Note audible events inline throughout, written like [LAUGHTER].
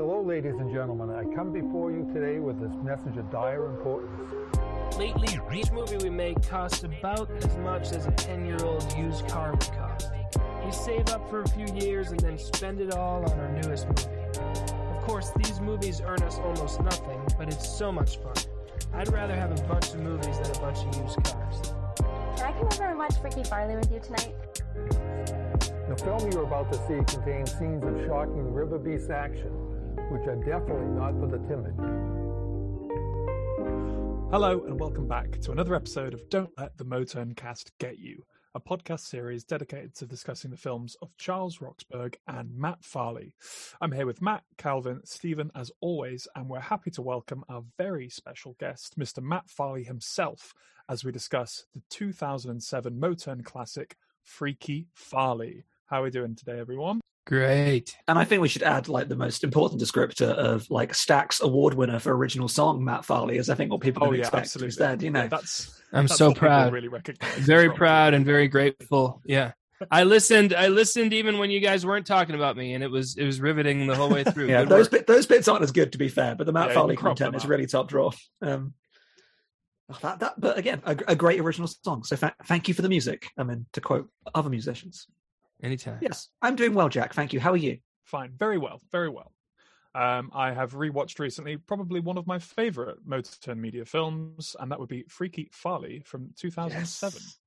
Hello, ladies and gentlemen. I come before you today with this message of dire importance. Lately, each movie we make costs about as much as a 10 year old used car would cost. We save up for a few years and then spend it all on our newest movie. Of course, these movies earn us almost nothing, but it's so much fun. I'd rather have a bunch of movies than a bunch of used cars. Can I come over and watch Freaky Farley with you tonight? The film you're about to see contains scenes of shocking river beast action, which are definitely not for the timid. Hello, and welcome back to another episode of Don't Let the Motern Cast Get You, a podcast series dedicated to discussing the films of Charles Roxburgh and Matt Farley. I'm here with Matt, Calvin, Stephen, as always, and we're happy to welcome our very special guest, Mr. Matt Farley himself, as we discuss the 2007 Motern classic, Freaky Farley. How are we doing today, everyone? Great. And I think we should add like the most important descriptor of like Stax award winner for original song, Matt Farley, is I think what people Oh would yeah, expect absolutely. instead, you know. Yeah, that's I'm that's so proud. Really Very from. proud and very grateful. Yeah. I listened I listened even when you guys weren't talking about me and it was it was riveting the whole way through. yeah, Good those bit, those bits aren't as good to be fair, but the Matt Yeah, Farley can crop content is really top draw. Um, oh, that, that, but again, a, a great original song. So fa- thank you for the music. I mean, to quote other musicians. Anytime. Yes, I'm doing well, Jack. Thank you. How are you? Fine, very well, very well. Um, I have rewatched recently probably one of my favorite Motern Media films, and that would be Freaky Farley from 2007. Yes.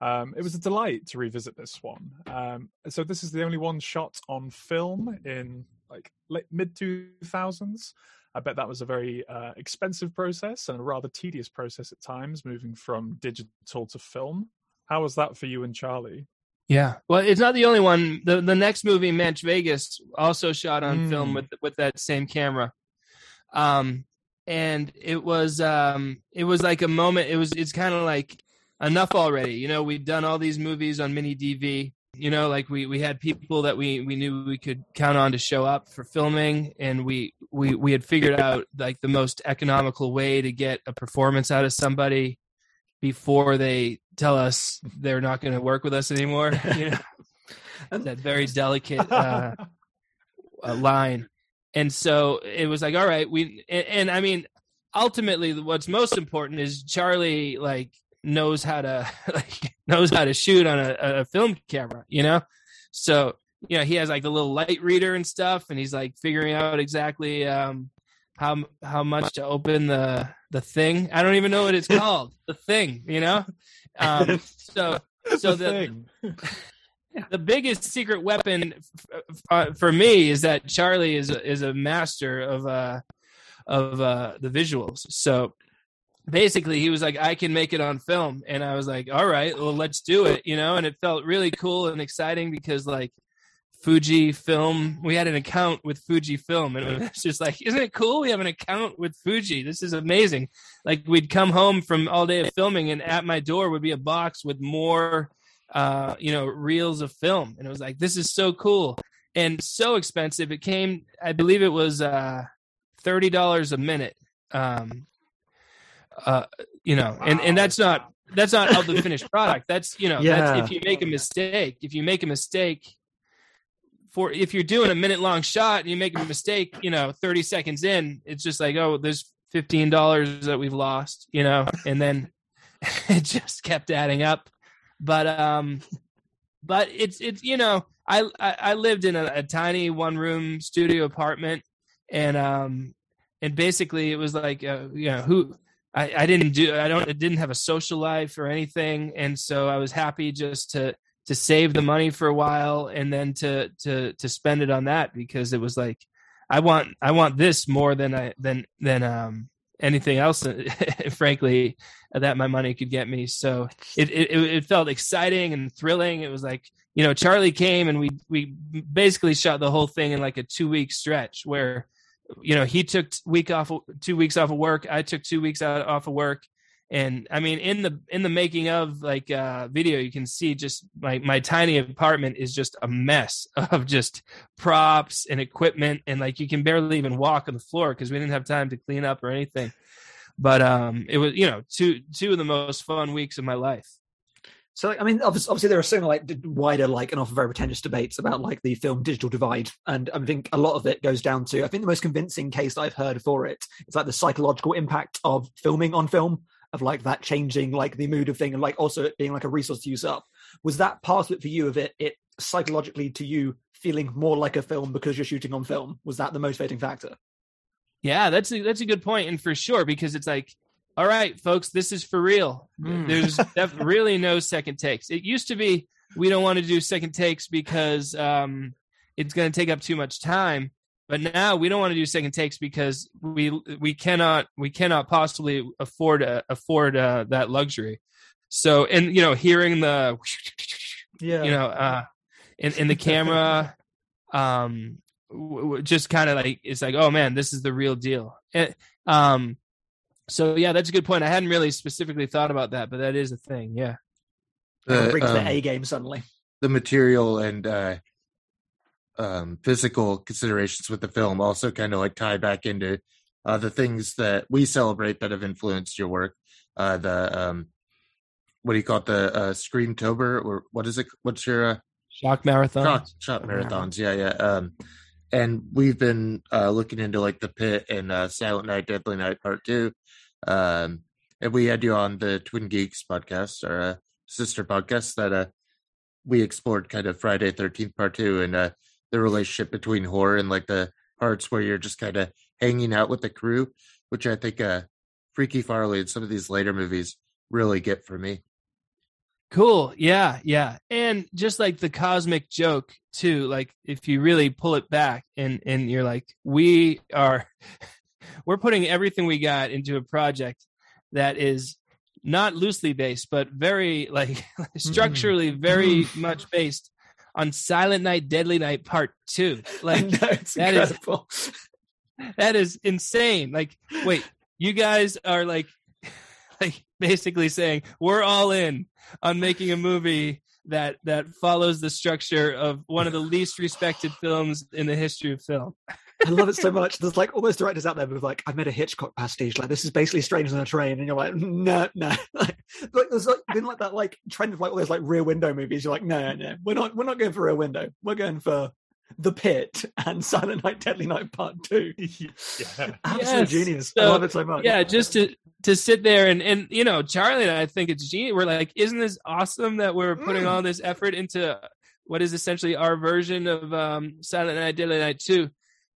Um, it was a delight to revisit this one. Um, so this is the only one shot on film in like late mid 2000s. I bet that was a very uh, expensive process and a rather tedious process at times, moving from digital to film. How was that for you and Charlie? Yeah. Well, it's not the only one. The the next movie, Manch Vegas, also shot on film Mm. with with that same camera. Um and it was um it was like a moment it was it's kind of like enough already. You know, we'd done all these movies on mini DV. You know, like we we had people that we we knew we could count on to show up for filming and we we we had figured out like the most economical way to get a performance out of somebody before they tell us they're not going to work with us anymore. [LAUGHS] You know, that very delicate [LAUGHS] uh, uh, line. And so it was like, all right, we and, and I mean, ultimately, what's most important is Charlie like knows how to [LAUGHS] like knows how to shoot on a, a film camera, you know. So you know he has like the little light reader and stuff, and he's like figuring out exactly um, how how much to open the the thing. I don't even know what it's called, the thing, you know. Um, [LAUGHS] so so The the, [LAUGHS] the biggest secret weapon f- f- uh, for me is that Charlie is a, is a master of uh of uh the visuals. So basically he was like I can make it on film. And I was like all right, well let's do it, you know, and it felt really cool and exciting because like Fuji film, we had an account with Fuji film and it was [LAUGHS] just like isn't it cool we have an account with Fuji. This is amazing. Like we'd come home from all day of filming and at my door would be a box with more uh, you know, reels of film. And it was like, this is so cool and so expensive. It came, I believe it was uh, $30 a minute. Um, uh, you know, and, and that's not, that's not of the [LAUGHS] finished product. That's, you know, Yeah. that's if you make a mistake, if you make a mistake for, if you're doing a minute long shot and you make a mistake, you know, 30 seconds in, it's just like, oh, there's $15 that we've lost, you know, and then [LAUGHS] it just kept adding up. But um but it's it's you know i i, I lived in a, a tiny one room studio apartment and um and basically it was like uh, you know who I, I didn't do I don't I didn't have a social life or anything, and so I was happy just to to save the money for a while and then to to to spend it on that because it was like I want I want this more than I than than um anything else [LAUGHS] frankly that my money could get me. So it, it it felt exciting and thrilling. It was like you know charlie came and we we basically shot the whole thing in like a two week stretch where you know he took week off two weeks off of work. I took two weeks out off of work and i mean in the in the making of like uh video you can see just my my tiny apartment is just a mess [LAUGHS] of just props and equipment. And like you can barely even walk on the floor because we didn't have time to clean up or anything. But um it was you know two two of the most fun weeks of my life. So, I mean, obviously, obviously, there are so like wider, like, and often very pretentious debates about like the film digital divide, and I think a lot of it goes down to. I think the most convincing case I've heard for it is like the psychological impact of filming on film, of like that changing like the mood of thing, and like also it being like a resource to use up. Was that part of it for you? Of it, it psychologically to you feeling more like a film because you're shooting on film? Was that the motivating factor? Yeah, that's a, that's a good point, and for sure because it's like, all right, folks, this is for real. Mm. There's def- [LAUGHS] really no second takes. It used to be we don't want to do second takes because um, it's going to take up too much time. But now we don't want to do second takes because we we cannot we cannot possibly afford uh, afford uh, that luxury. So and you know hearing the Yeah, you know uh in, in the camera [LAUGHS] um w- w- just kind of like it's like oh man this is the real deal and, um so yeah that's a good point i hadn't really specifically thought about that but that is a thing yeah It brings um, the A game suddenly. the material and uh um physical considerations with the film also kind of like tie back into uh the things that we celebrate that have influenced your work. Uh the um what do you call it? The uh screamtober or what is it? What's your uh shock marathon? Shock, shot marathons yeah yeah um and we've been uh looking into like the pit and uh silent night deadly night part two um and we had you on the twin geeks podcast our uh, sister podcast that uh we explored kind of friday 13th part two and uh the relationship between horror and like the parts where you're just kind of hanging out with the crew which i think uh freaky farley and some of these later movies really get for me. Cool yeah yeah and just like the cosmic joke too like if you really pull it back and and you're like we are [LAUGHS] we're putting everything we got into a project that is not loosely based but very like [LAUGHS] structurally very [LAUGHS] much based on silent night deadly night part two. Like [LAUGHS] that is- incredible. that is insane. Like wait you guys are like [LAUGHS] like basically saying we're all in on making a movie that that follows the structure of one of the least respected films in the history of film I love it so much. There's like all those directors out there with like, I made a Hitchcock pastiche. Like this is basically Strangers on a Train, and you're like, no, no. [LAUGHS] Like, like there's like been like that like trend of like all those like Rear Window movies. You're like, no, no, we're not. We're not going for Rear Window. We're going for The Pit and Silent Night, Deadly Night Part Two. [LAUGHS] yeah. Absolute Yes. genius. I love it so much. yeah just to to sit there and and you know charlie and i think it's genius we're like isn't this awesome that we're putting Mm. all this effort into what is essentially our version of um silent night deadly night 2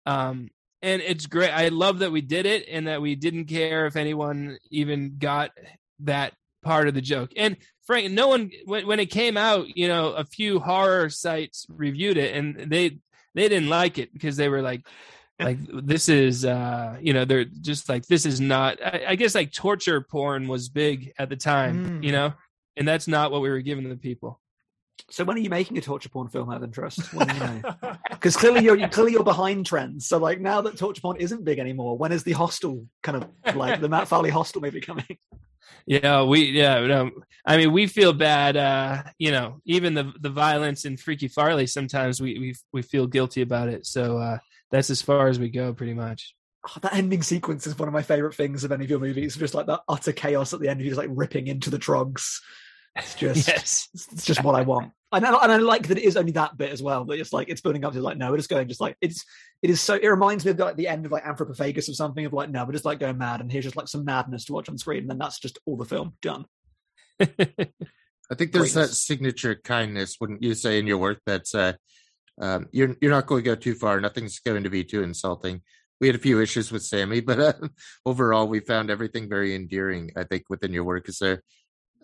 um and it's great. I love that we did it and that we didn't care if anyone even got that part of the joke. And frank no one when, when it came out you know a few horror sites reviewed it and they they didn't like it because they were like [LAUGHS] like this is uh you know they're just like this is not I, I guess like torture porn was big at the time Mm. you know? And that's not what we were giving the people So when are you making a torture porn film out of interest? When, you know? [LAUGHS] Because clearly you're clearly you're behind trends. So like now that torture porn isn't big anymore, when is the hostel kind of like the Matt Farley hostel movie coming? [LAUGHS] yeah we yeah no, i mean we feel bad uh you know even the the violence in freaky farley sometimes we we, we feel guilty about it so uh that's as far as we go pretty much Oh, that ending sequence is one of my favorite things of any of your movies. Just like that utter chaos at the end, of you just like ripping into the trogs. It's just, yes it's just what I want. And I, and I like that it is only that bit as well. That it's like it's building up to like no, we're just going just like it's it is so. It reminds me of like the end of like Anthropophagus or something of like no, we're just like going mad, and here's just like some madness to watch on screen, and then that's just all the film done. I think there's that signature kindness, wouldn't you say, in your work? That's uh, um, you're you're not going to go too far. Nothing's going to be too insulting. We had a few issues with Sammy, [LAUGHS] but uh, overall, we found everything very endearing. I think within your work, is there?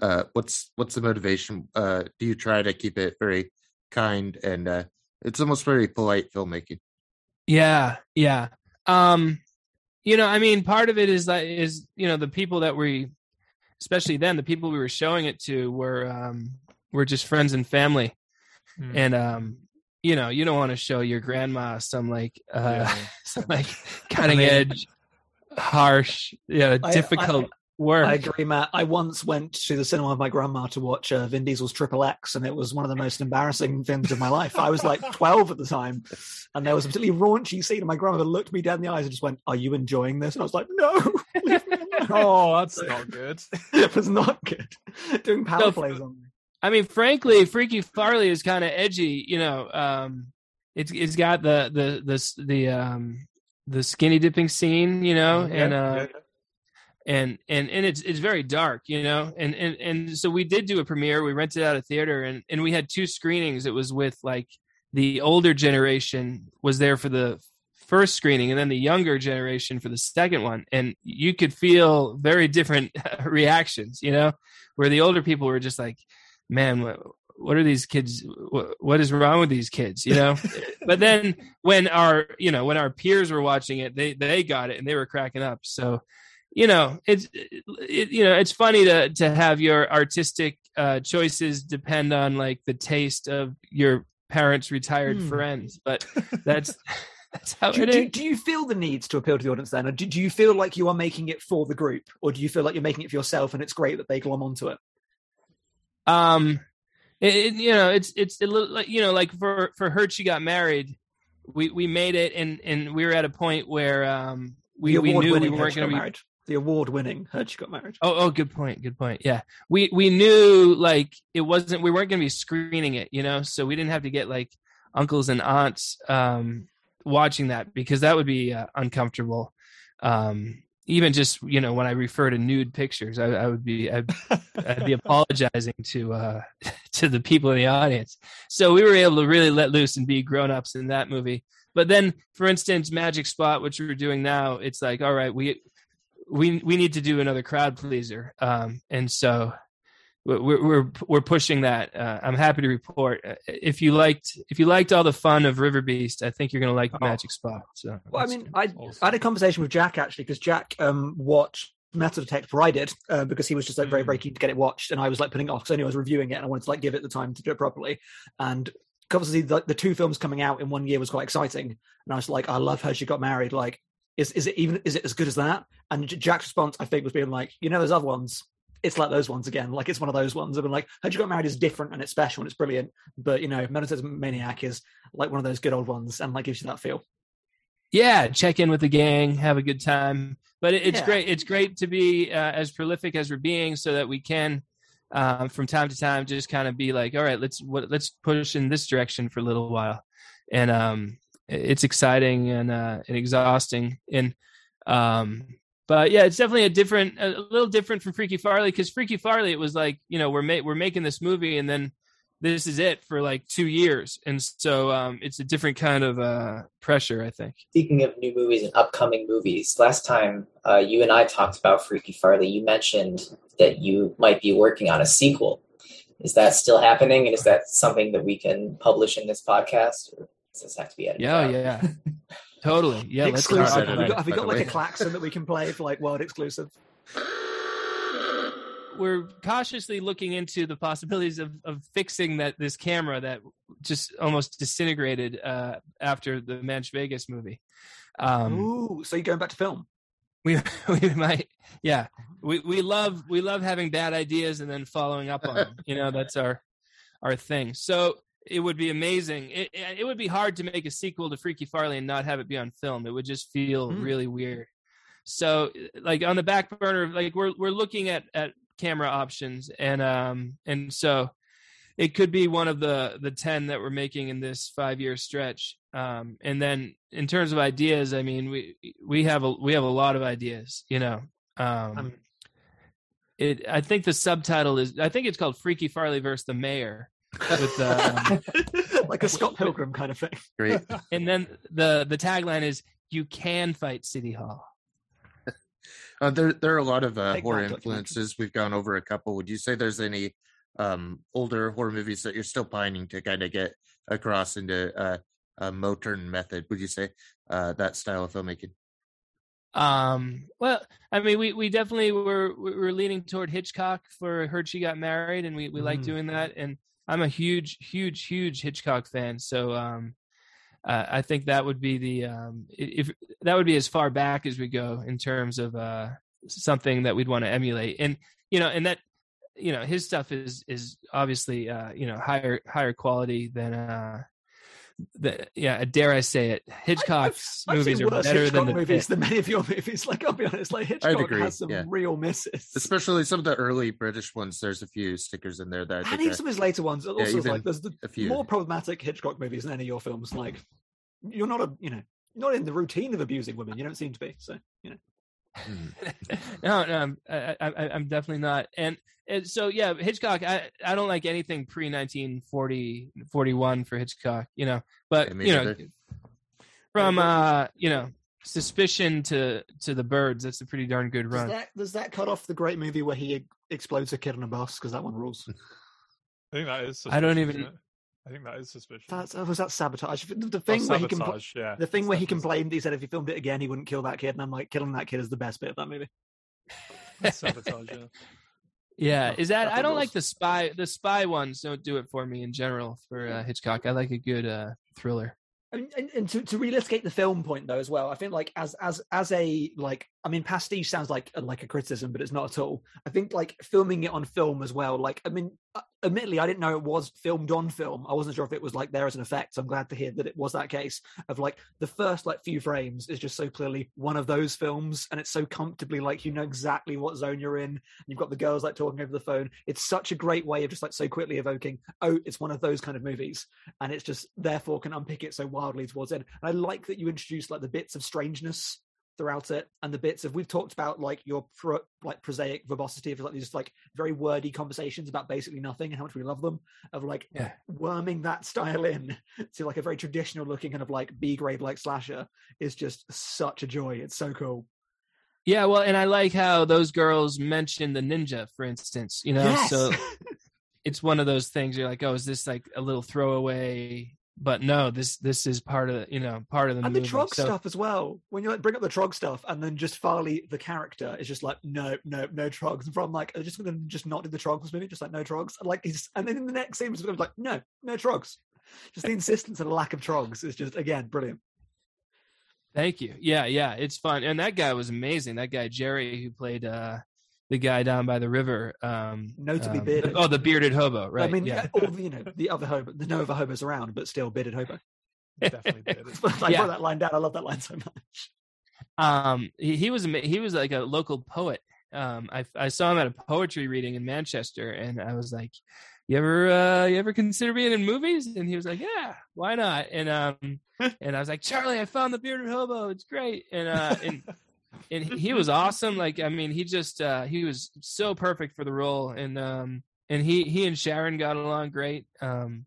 Uh, what's what's the motivation? Uh, do you try to keep it very kind and uh, it's almost very polite filmmaking? Yeah, yeah. Um, you know, I mean, part of it is that is you know the people that we, especially then, the people we were showing it to were um were just friends and family, Mm. and um, you know, you don't want to show your grandma some like uh Yeah. [LAUGHS] some like cutting mean- edge, harsh, yeah, I- difficult I work. I agree, Matt. I once went to the cinema with my grandma to watch uh, Vin Diesel's Triple X, and it was one of the most embarrassing films of my life. I was like 12 at the time, and there was a particularly raunchy scene, and my grandmother looked me in the eyes and just went, Are you enjoying this? And I was like, No, leave me alone." oh, that's not good. it was not good. Doing power No, plays on me. I mean, frankly, Freaky Farley is kind of edgy. You know, um, it's it's got the the the the um the skinny dipping scene. You know, and uh, and and and it's it's very dark. You know, and and and so we did do a premiere. We rented out a theater, and and we had two screenings. It was with like the older generation was there for the first screening and then the younger generation for the second one and you could feel very different [LAUGHS] reactions you know where the older people were just like man what, what are these kids what, what is wrong with these kids you know [LAUGHS] but then when our you know when our peers were watching it they they got it and they were cracking up so you know it's it, you know it's funny to to have your artistic uh choices depend on like the taste of your parents retired Hmm. friends but [LAUGHS] that's that's how Do, it do, is do you feel the needs to appeal to the audience then? Or do, do you feel like you are making it for the group? Or do you feel like you're making it for yourself and it's great that they glom onto it? um it, it- you know it's it's a little like you know like for for her she got married we we made it and and we were at a point where um we, we knew we weren't going to be married. The award-winning Heard She Got Married. Oh, oh, good point. Good point. Yeah, we we knew like it wasn't. We weren't going to be screening it, you know. So we didn't have to get like uncles and aunts um, watching that because that would be uh, uncomfortable. Um, even just you know when I refer to nude pictures, I, I would be I'd, [LAUGHS] I'd be apologizing to uh, [LAUGHS] to the people in the audience. So we were able to really let loose and be grown ups in that movie. But then, for instance, Magic Spot, which we're doing now, it's like, all right, we we we need to do another crowd pleaser, um, and so we're we're we're pushing that. Uh, I'm happy to report uh, if you liked if you liked all the fun of River Beast, I think you're going to like Oh. Magic Spot. So Well, I mean, I, awesome. I had a conversation with Jack actually because Jack um, watched Metal Detector before I did uh, because he was just like very very keen to get it watched, and I was like putting it off because I knew I was reviewing it and I wanted to like give it the time to do it properly. And obviously, the, the two films coming out in one year was quite exciting, and I was like, I love her. she got married. Like, is is it even is it as good as that? And Jack's response, I think, was being like, you know, those other ones. It's like those ones again. Like it's one of those ones. I've been like, "How'd You Got Married is different and it's special and it's brilliant. But you know, Metal Maniac is like one of those good old ones and like gives you that feel. yeah, check in with the gang, have a good time. But it, it's Yeah. great. It's great to be uh, as prolific as we're being, so that we can, um, from time to time, just kind of be like, all right, let's what, let's push in this direction for a little while, and um, it's exciting and uh, and exhausting, and um, but yeah, it's definitely a different, a little different from Freaky Farley because Freaky Farley, it was like you know we're ma- we're making this movie, and then this is it for like two years, and so um, it's a different kind of uh, pressure, I think. Speaking of new movies and upcoming movies, last time uh, you and I talked about Freaky Farley, you mentioned that you might be working on a sequel. Is that still happening? And is that something that we can publish in this podcast? Or this have to be edited? Yeah, out? yeah, [LAUGHS] totally. Yeah, let's exclusive. Have we got, have we got like a way. klaxon that we can play for like world exclusive? [LAUGHS] We're cautiously looking into the possibilities of, of fixing that this camera that just almost disintegrated uh, after the Manch Vegas movie. Um, Ooh, so you're going back to film? we [LAUGHS] we might, yeah. We we love we love having bad ideas and then following up on them. You know, that's our our thing. So it would be amazing. It it would be hard to make a sequel to Freaky Farley and not have it be on film. It would just feel Hmm. really weird. So like on the back burner, like we're we're looking at at camera options and um and so it could be one of the the 10 that we're making in this 5 year stretch um and then in terms of ideas i mean we we have a we have a lot of ideas you know um Um, it i think the subtitle is i think it's called freaky farley versus the mayor with um, [LAUGHS] like a Scott Pilgrim kind of thing. Great. [LAUGHS] and then the the tagline is you can fight city hall [LAUGHS] Uh, there, there are a lot of uh, horror influences. We've gone over a couple. Would you say there's any um, older horror movies that you're still pining to kind of get across into uh, a Motern method? Would you say uh, that style of filmmaking? Um, well, I mean, we, we definitely were we were leaning toward Hitchcock for Heard She Got Married, and we, we like Mm. doing that. And I'm a huge, huge, huge Hitchcock fan, so um, uh, I think that would be the um, if that would be as far back as we go in terms of uh something that we'd want to emulate. And you know, and that you know his stuff is is obviously uh you know higher higher quality than uh the, yeah, dare I say it, Hitchcock's I've movies are better Hitchcock than the movies Pit. than many of your movies. Like I'll be honest, like Hitchcock agree, has some yeah. real misses. Especially some of the early British ones. There's a few stickers in there that I and even are- some of his later ones. Also, even like there's the a few. more problematic Hitchcock movies than any of your films. Like you're not a you know not in the routine of abusing women. You don't seem to be. So you know. [LAUGHS] No, no, I'm, I, I, I'm definitely not. And, and so, yeah, Hitchcock. I, I don't like anything pre 1940, 41 for Hitchcock. You know, but Yeah, you know, neither. from uh, you know, suspicion to to the birds. That's a pretty darn good Does run. that does that cut off the great movie where he explodes a kid on a bus? Because that one rules. [LAUGHS] I think that is. I don't even- isn't it? I think that is suspicious. That's oh, was that sabotage? The, the Oh, thing where he can, sabotage, yeah. the thing it's where he definitely complained, he said if he filmed it again, he wouldn't kill that kid. And I'm like, killing that kid is the best bit of that movie. [LAUGHS] sabotage. Yeah. Yeah, is that I don't like the spy. The spy ones don't do it for me in general for uh, Hitchcock. I like a good uh, thriller. And, and, and to, to relitigate the film point though as well, I think like as as as a like I mean pastiche sounds like like a criticism, but it's not at all. I think like filming it on film as well. Like I mean, admittedly, I didn't know it was filmed on film. I wasn't sure if it was like there as an effect. So I'm glad to hear that it was that case of like the first like few frames is just so clearly one of those films, and it's so comfortably like you know exactly what zone you're in. You've got the girls like talking over the phone. It's such a great way of just like so quickly evoking. Oh, it's one of those kind of movies and it's just therefore can unpick it so wildly towards it. And I like that you introduce like the bits of strangeness throughout it and the bits of we've talked about like your pro, like prosaic verbosity of like these like very wordy conversations about basically nothing and how much we love them of like Yeah. worming that style in [LAUGHS] to like a very traditional looking kind of like B grade like slasher is just such a joy. It's so cool. Yeah, well, and I like how those girls mention the ninja, for instance. You know, yes. so [LAUGHS] it's one of those things. You're like, oh, is this like a little throwaway? But no, this this is part of you know part of the and the movie. trog So- stuff as well. When you like bring up the trog stuff, and then just Farley, the character, is just like, no, no, no trogs. And from like, just to just not do the trogs movie, just like no trogs. And like, he's and then in the next scene, he's going to be like, no, no trogs. Just the insistence and lack of trogs is just again brilliant. Thank you. Yeah, yeah, it's fun. And that guy was amazing. That guy Jerry, who played uh the guy down by the river. Um, Notably um, bearded. Oh, the bearded hobo, right? I mean, yeah. all the you know the other hobo, the no other hobos around, but still bearded hobo. Definitely did. [LAUGHS] I Yeah. wrote that line down. I love that line so much. um he, he was ama- he was like a local poet um i i saw him at a poetry reading in manchester and i was like you ever uh you ever consider being in movies and he was like yeah why not and um [LAUGHS] and i was like charlie i found the bearded hobo it's great and uh and [LAUGHS] and [LAUGHS] he was awesome like i mean he just uh he was so perfect for the role and um and he he and sharon got along great um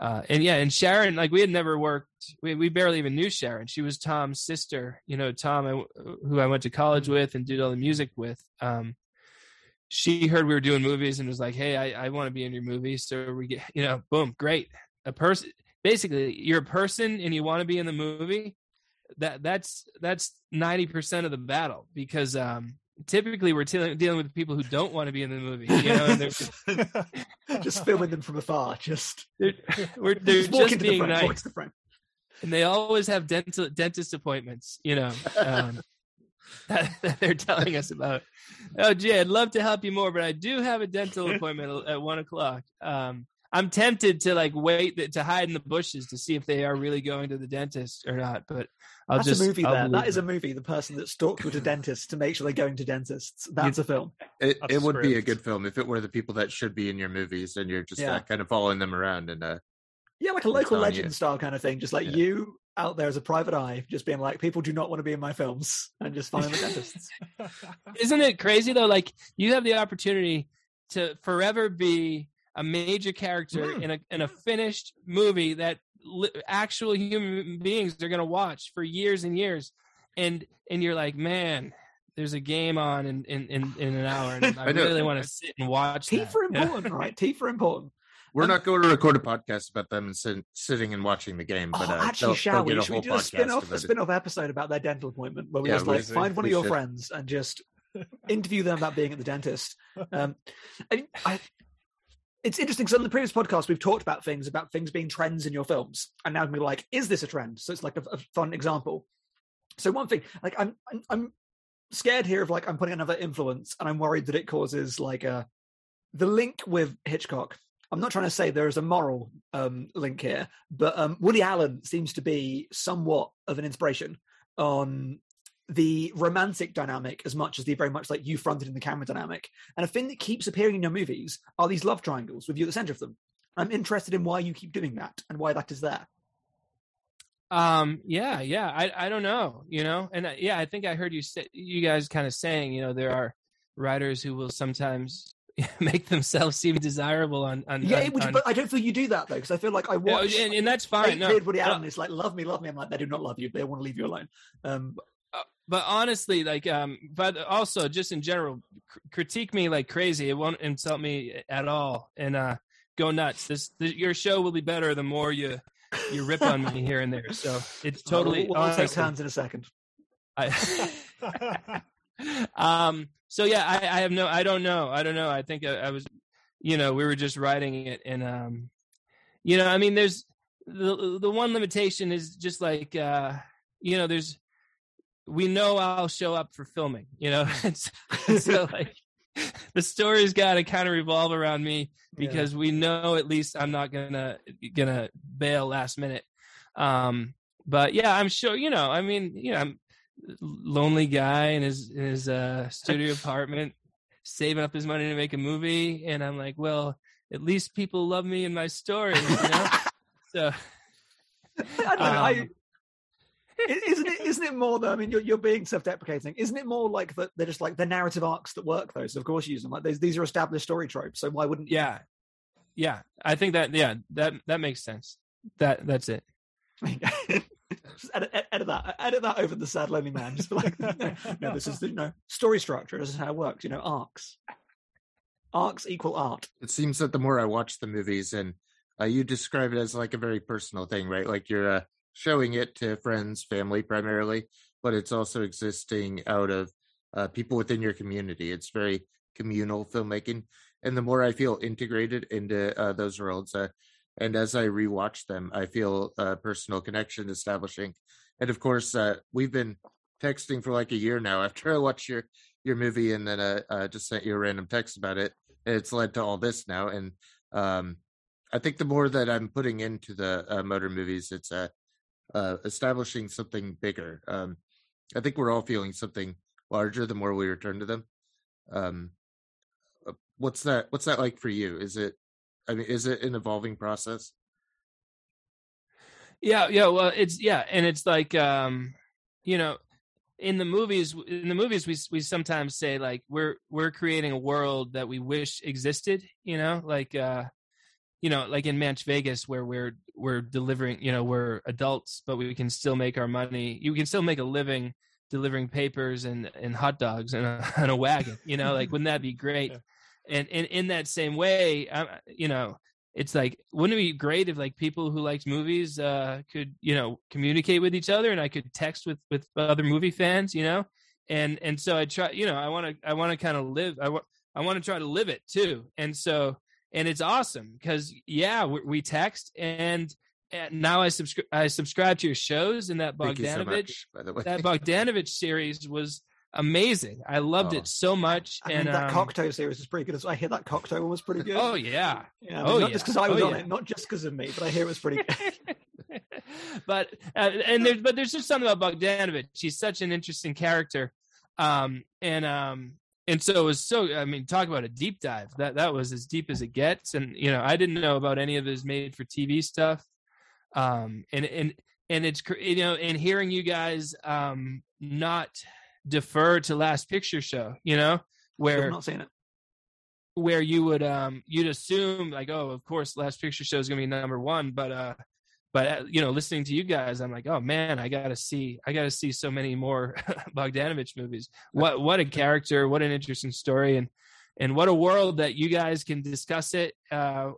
uh, and yeah, and Sharon, like we had never worked, we, we barely even knew Sharon. She was Tom's sister, you know, Tom, I, who I went to college with and did all the music with. Um, she heard we were doing movies and was like, "Hey, I, I want to be in your movie." So we get, you know, boom, great. A person, basically, you're a person and you want to be in the movie. That that's that's ninety percent of the battle because um, typically we're dealing dealing with people who don't want to be in the movie. You know, and they're, just [LAUGHS] filming them from afar. Just [LAUGHS] they're, we're, [LAUGHS] they're just just being frame. Nice. and they always have dental dentist appointments you know um, that, that they're telling us about oh gee i'd love to help you more but i do have a dental appointment at one o'clock um, i'm tempted to like wait th- to hide in the bushes to see if they are really going to the dentist or not but i'll That's just a movie. I'll There, that believe a movie. The person that stalked you to [LAUGHS] dentists to make sure they're going to dentists. That's a film. It, That's it would be a good film if it were the people that should be in your movies and you're just Yeah. uh, kind of following them around and uh, Yeah, like a local legend you. style kind of thing. Just like Yeah. you out there as a private eye, just being like, people do not want to be in my films, and just finding the dentists. [LAUGHS] isn't it crazy though like you have the opportunity to forever be a major character Mm. in a in a finished movie that li- actual human beings are going to watch for years and years and and you're like man there's a game on in in in, in an hour and [LAUGHS] i, I really want to sit and watch that. Teeth are Yeah. important, right? Teeth are important. [LAUGHS] we're Um, not going to record a podcast about them and sit, sitting and watching the game. But oh, uh, actually, they'll- shall they'll we? Should we do a spin-off, [LAUGHS] a spin-off episode about their dental appointment where we Yeah, just we- like find one of your should. friends and just interview them about being at the dentist. Um, I, I, it's interesting because on the previous podcast we've talked about things about things being trends in your films, and now we're like, is this a trend? So it's like a, a fun example. So one thing, like I'm, I'm, I'm scared here of like I'm putting another influence, and I'm worried that it causes like a the link with Hitchcock I'm not trying to say there is a moral um, link here, but um, Woody Allen seems to be somewhat of an inspiration on the romantic dynamic as much as the very much like you fronted in the camera dynamic. And a thing that keeps appearing in your movies are these love triangles with you at the center of them. I'm interested in why you keep doing that and why that is there. Um, yeah, yeah. I, I don't know, you know, and uh, yeah, I think I heard you say, you guys kind of saying, you know, there are writers who will sometimes [LAUGHS] make themselves seem desirable on, on Yeah, on, would, on- but I don't feel you do that though, because I feel like I watch. and, and that's fine. No, David Woody Allen is like, love me, love me. I'm like, they do not love you. They want to leave you alone. Um, but honestly, like, um, but also just in general, cr- critique me like crazy. It won't insult me at all, and uh, go nuts. This, th- your show will be better the more you you rip on me here and there. So it's totally. We'll, we'll take turns in a second. I, [LAUGHS] um. So yeah, I, I have no. I don't know. I don't know. I think I, I was, you know, we were just writing it, and um, you know, I mean, there's the the one limitation is just like, uh, you know, there's we know I'll show up for filming. You know, [LAUGHS] it's, so [LAUGHS] like the story's got to kind of revolve around me because we know at least I'm not gonna gonna bail last minute. Um, but yeah, I'm sure. You know, I mean, you know, I'm lonely guy in his in his uh, studio [LAUGHS] apartment, saving up his money to make a movie, and I'm like, well, at least people love me in my story, You know, so. I don't know. Um, I- isn't it? Isn't it more though? I mean, you're, you're being self-deprecating. Isn't it more like that? They're just like the narrative arcs that work, Those, So of course you use them. Like these, these are established story tropes. So why wouldn't? yeah yeah i think that yeah that that makes sense that that's it [LAUGHS] just edit, edit that. Edit that over the sad lonely man. Just like, [LAUGHS] no, no, this is the you know story structure. This is how it works. You know, arcs. Arcs equal art. it seems that the more I watch the movies, and uh, you describe it as like a very personal thing, right? Like you're uh, showing it to friends, family primarily, but it's also existing out of uh, people within your community. It's very communal filmmaking, and the more I feel integrated into uh, those worlds, uh, and as I rewatch them, I feel a personal connection establishing. And of course, uh, we've been texting for like a year now after I watched your your movie, and then uh, uh, just sent you a random text about it and it's led to all this now and um i think the more that i'm putting into the motor movies it's uh, uh establishing something bigger um i think we're all feeling something larger the more we return to them. Um uh, what's that what's that like for you? Is it i mean is it an evolving process? Yeah yeah well it's yeah and it's like um you know in the movies in the movies we we sometimes say like we're we're creating a world that we wish existed you know like uh you know like in Manch Vegas where we're we're delivering you know we're adults but we can still make our money. You can still make a living delivering papers and and hot dogs and a, [LAUGHS] in a wagon you know like wouldn't that be [LAUGHS] great? Yeah. and and in that same way I, you know it's like wouldn't it be great if like people who liked movies uh could you know communicate with each other and i could text with with other movie fans you know? And and so i try you know i want to i want to kind of live i want i want to try to live it too. And so and it's awesome because yeah we, we text and, and now i subscribe i subscribe to your shows and that Thank you so bogdanovich much, by the way that bogdanovich series was amazing i loved Oh. it so much I and mean, that um, Cocteau series is pretty good. as- I hear that Cocteau one was pretty good. oh yeah yeah, I mean, oh, not just because I was Oh, on yeah. it, not just because of me, but I hear it was pretty good. [LAUGHS] but uh, and there's but there's just something about Bogdanovich. He's such an interesting character, um, and um, and so it was so. I mean, talk about a deep dive. That that was as deep as it gets. And you know, I didn't know about any of his made for TV stuff. Um, and and and it's you know, and hearing you guys um not defer to Last Picture Show, you know, where where not saying it. where you would um you'd assume like oh of course last picture show is gonna be number one but uh but uh, you know listening to you guys i'm like oh man i gotta see i gotta see so many more [LAUGHS] bogdanovich movies what what a character what an interesting story and and what a world that you guys can discuss it uh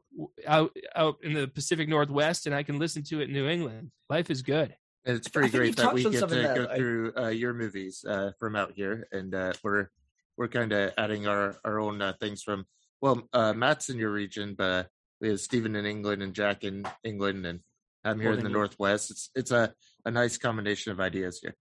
out out in the pacific northwest and i can listen to it in new england life is good And it's pretty great that we touched get to something there, go through uh, your movies uh, from out here, and uh, we're we're kind of adding our our own uh, things from. Well, uh, Matt's in your region, but uh, we have Stephen in England and Jack in England, and I'm here in the England. Northwest. It's it's a a nice combination of ideas here.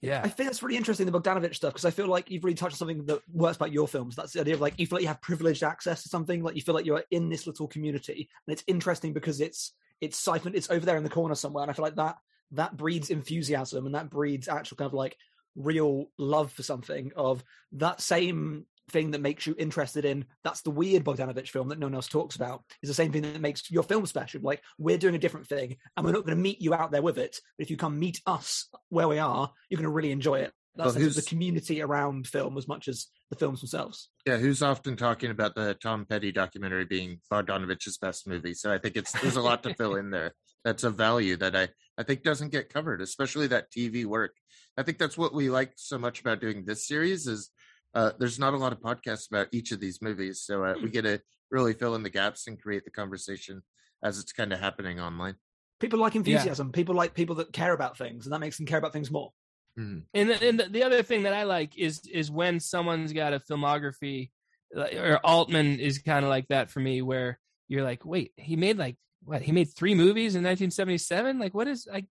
Yeah. I think that's really interesting, the Bogdanovich stuff, because I feel like you've really touched on something that works about your films. That's the idea of like you feel like you have privileged access to something, like you feel like you're in this little community, and it's interesting because it's it's siphoned, it's over there in the corner somewhere, and I feel like that that breeds enthusiasm and that breeds actual kind of like real love for something of that same thing that makes you interested in that's the weird Bogdanovich film that no one else talks about is the same thing that makes your film special. Like we're doing a different thing and we're not going to meet you out there with it. But if you come meet us where we are, you're going to really enjoy it. That's Well, the community around film as much as the films themselves. Yeah, who's often talking about the Tom Petty documentary being Bogdanovich's best movie? So I think it's there's a lot to fill in there. That's a value that I I think doesn't get covered, especially that TV work. I think that's what we like so much about doing this series is uh, there's not a lot of podcasts about each of these movies, so uh, we get to really fill in the gaps and create the conversation as it's kind of happening online. People like enthusiasm. People like people that care about things, and that makes them care about things more. Mhm. And the, and the, the other thing that I like is is when someone's got a filmography, or Altman is kind of like that for me, where you're like, wait, he made like what? He made three movies in 1977. Like, what is like,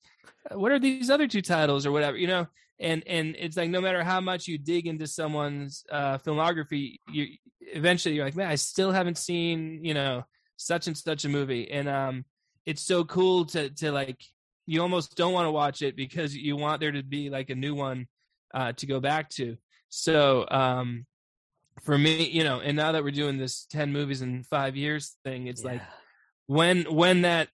what are these other two titles or whatever? You know, and and it's like no matter how much you dig into someone's uh, filmography, you eventually you're like, man, I still haven't seen you know such and such a movie, and um, it's so cool to to like you almost don't want to watch it because you want there to be like a new one uh, to go back to. So um, for me, you know, and now that we're doing this ten movies in five years thing, it's like when when that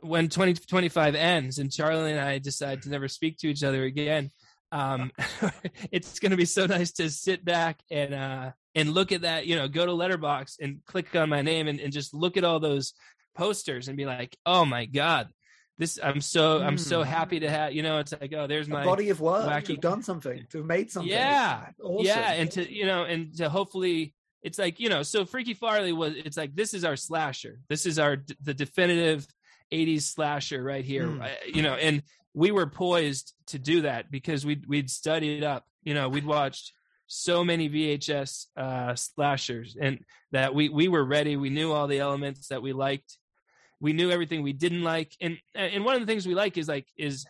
when 2025 ends and Charlie and I decide to never speak to each other again, um, [LAUGHS] it's going to be so nice to sit back and uh, and look at that. You know, go to Letterboxd and click on my name and, and just look at all those posters and be like, oh my god, this I'm so I'm so Mm. happy to have. You know, it's like oh, there's a my body of work. wacky- You've done something. To have made something. yeah, Awesome. yeah, and to you know, and to hopefully, it's like you know, so Freaky Farley was. It's like this is our slasher. This is our the definitive '80s slasher right here. Mm. You know, and we were poised to do that because we'd we'd studied up. You know, we'd watched so many VHS uh, slashers, and that we we were ready. We knew all the elements that we liked. We knew everything we didn't like, and and one of the things we like is like is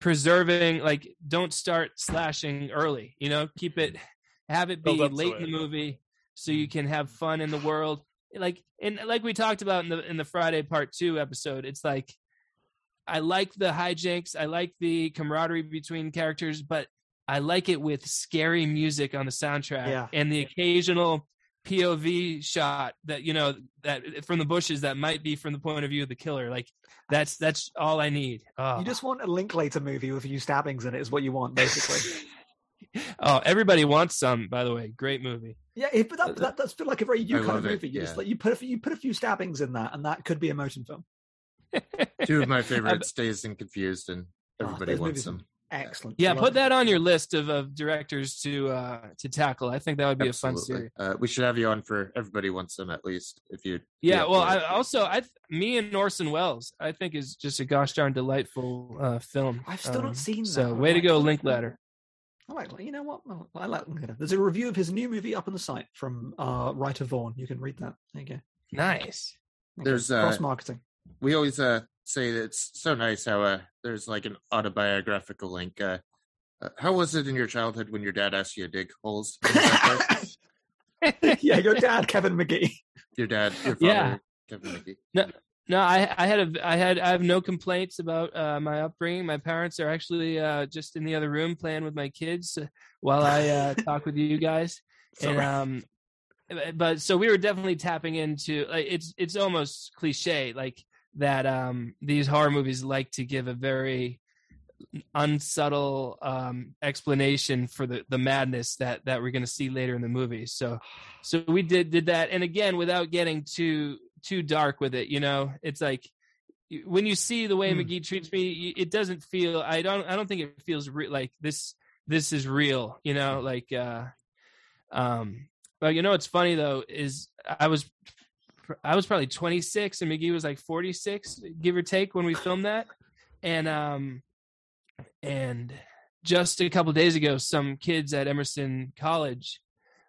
preserving like don't start slashing early you know keep it have it be to late in the movie so you can have fun in the world like and like we talked about in the in the friday part two episode it's like i like the hijinks i like the camaraderie between characters but i like it with scary music on the soundtrack Yeah. and the occasional pov shot that you know that from the bushes that might be from the point of view of the killer like that's that's all i need oh. You just want a Linklater movie with a few stabbings in it. Is what you want, basically. [LAUGHS] oh, everybody wants some. By the way, great movie. yeah, it, but that, that does feel like a very you I kind of love it, movie. You just like you put a few, you put a few stabbings in that, and that could be a motion film. [LAUGHS] Two of my [LAUGHS] favorites, Dazed and Confused, and Oh, everybody those wants them. Excellent. Yeah, put that on your list of, of directors to uh to tackle. I think that would be a fun series. Uh, we should have you on for everybody wants them at least. If you, Yeah, yeah, well, I also I me and Orson Welles, I think is just a gosh darn delightful uh film. I've still Um, not seen that. So I way to go, that. Linklater. I like, you know what? Well, I like. Linklater. There's a review of his new movie up on the site from uh, Writer Vaughn. You can read that. There you go. Nice. There's, uh, cross marketing. We always uh say that it's so nice how uh there's like an autobiographical link. Uh, uh, how was it in your childhood when your dad asked you to dig holes? in the backyard? [LAUGHS] yeah, your dad, Kevin McGee. your dad, your father, Yeah. Kevin McGee. No, no, I I had a I had I have no complaints about uh, my upbringing. My parents are actually uh, just in the other room playing with my kids uh, while I uh, talk with you guys. [LAUGHS] and um, but so we were definitely tapping into like it's it's almost cliche like that. Um, these horror movies like to give a very unsubtle um explanation for the the madness that that we're going to see later in the movie so so we did did that and again without getting too too dark with it you know it's like when you see the way Hmm. mcgee treats me it doesn't feel i don't i don't think it feels re- like this this is real you know like uh um but you know what's funny though is i was i was probably 26 and mcgee was like 46 give or take when we filmed that and um and just a couple days ago some kids at emerson college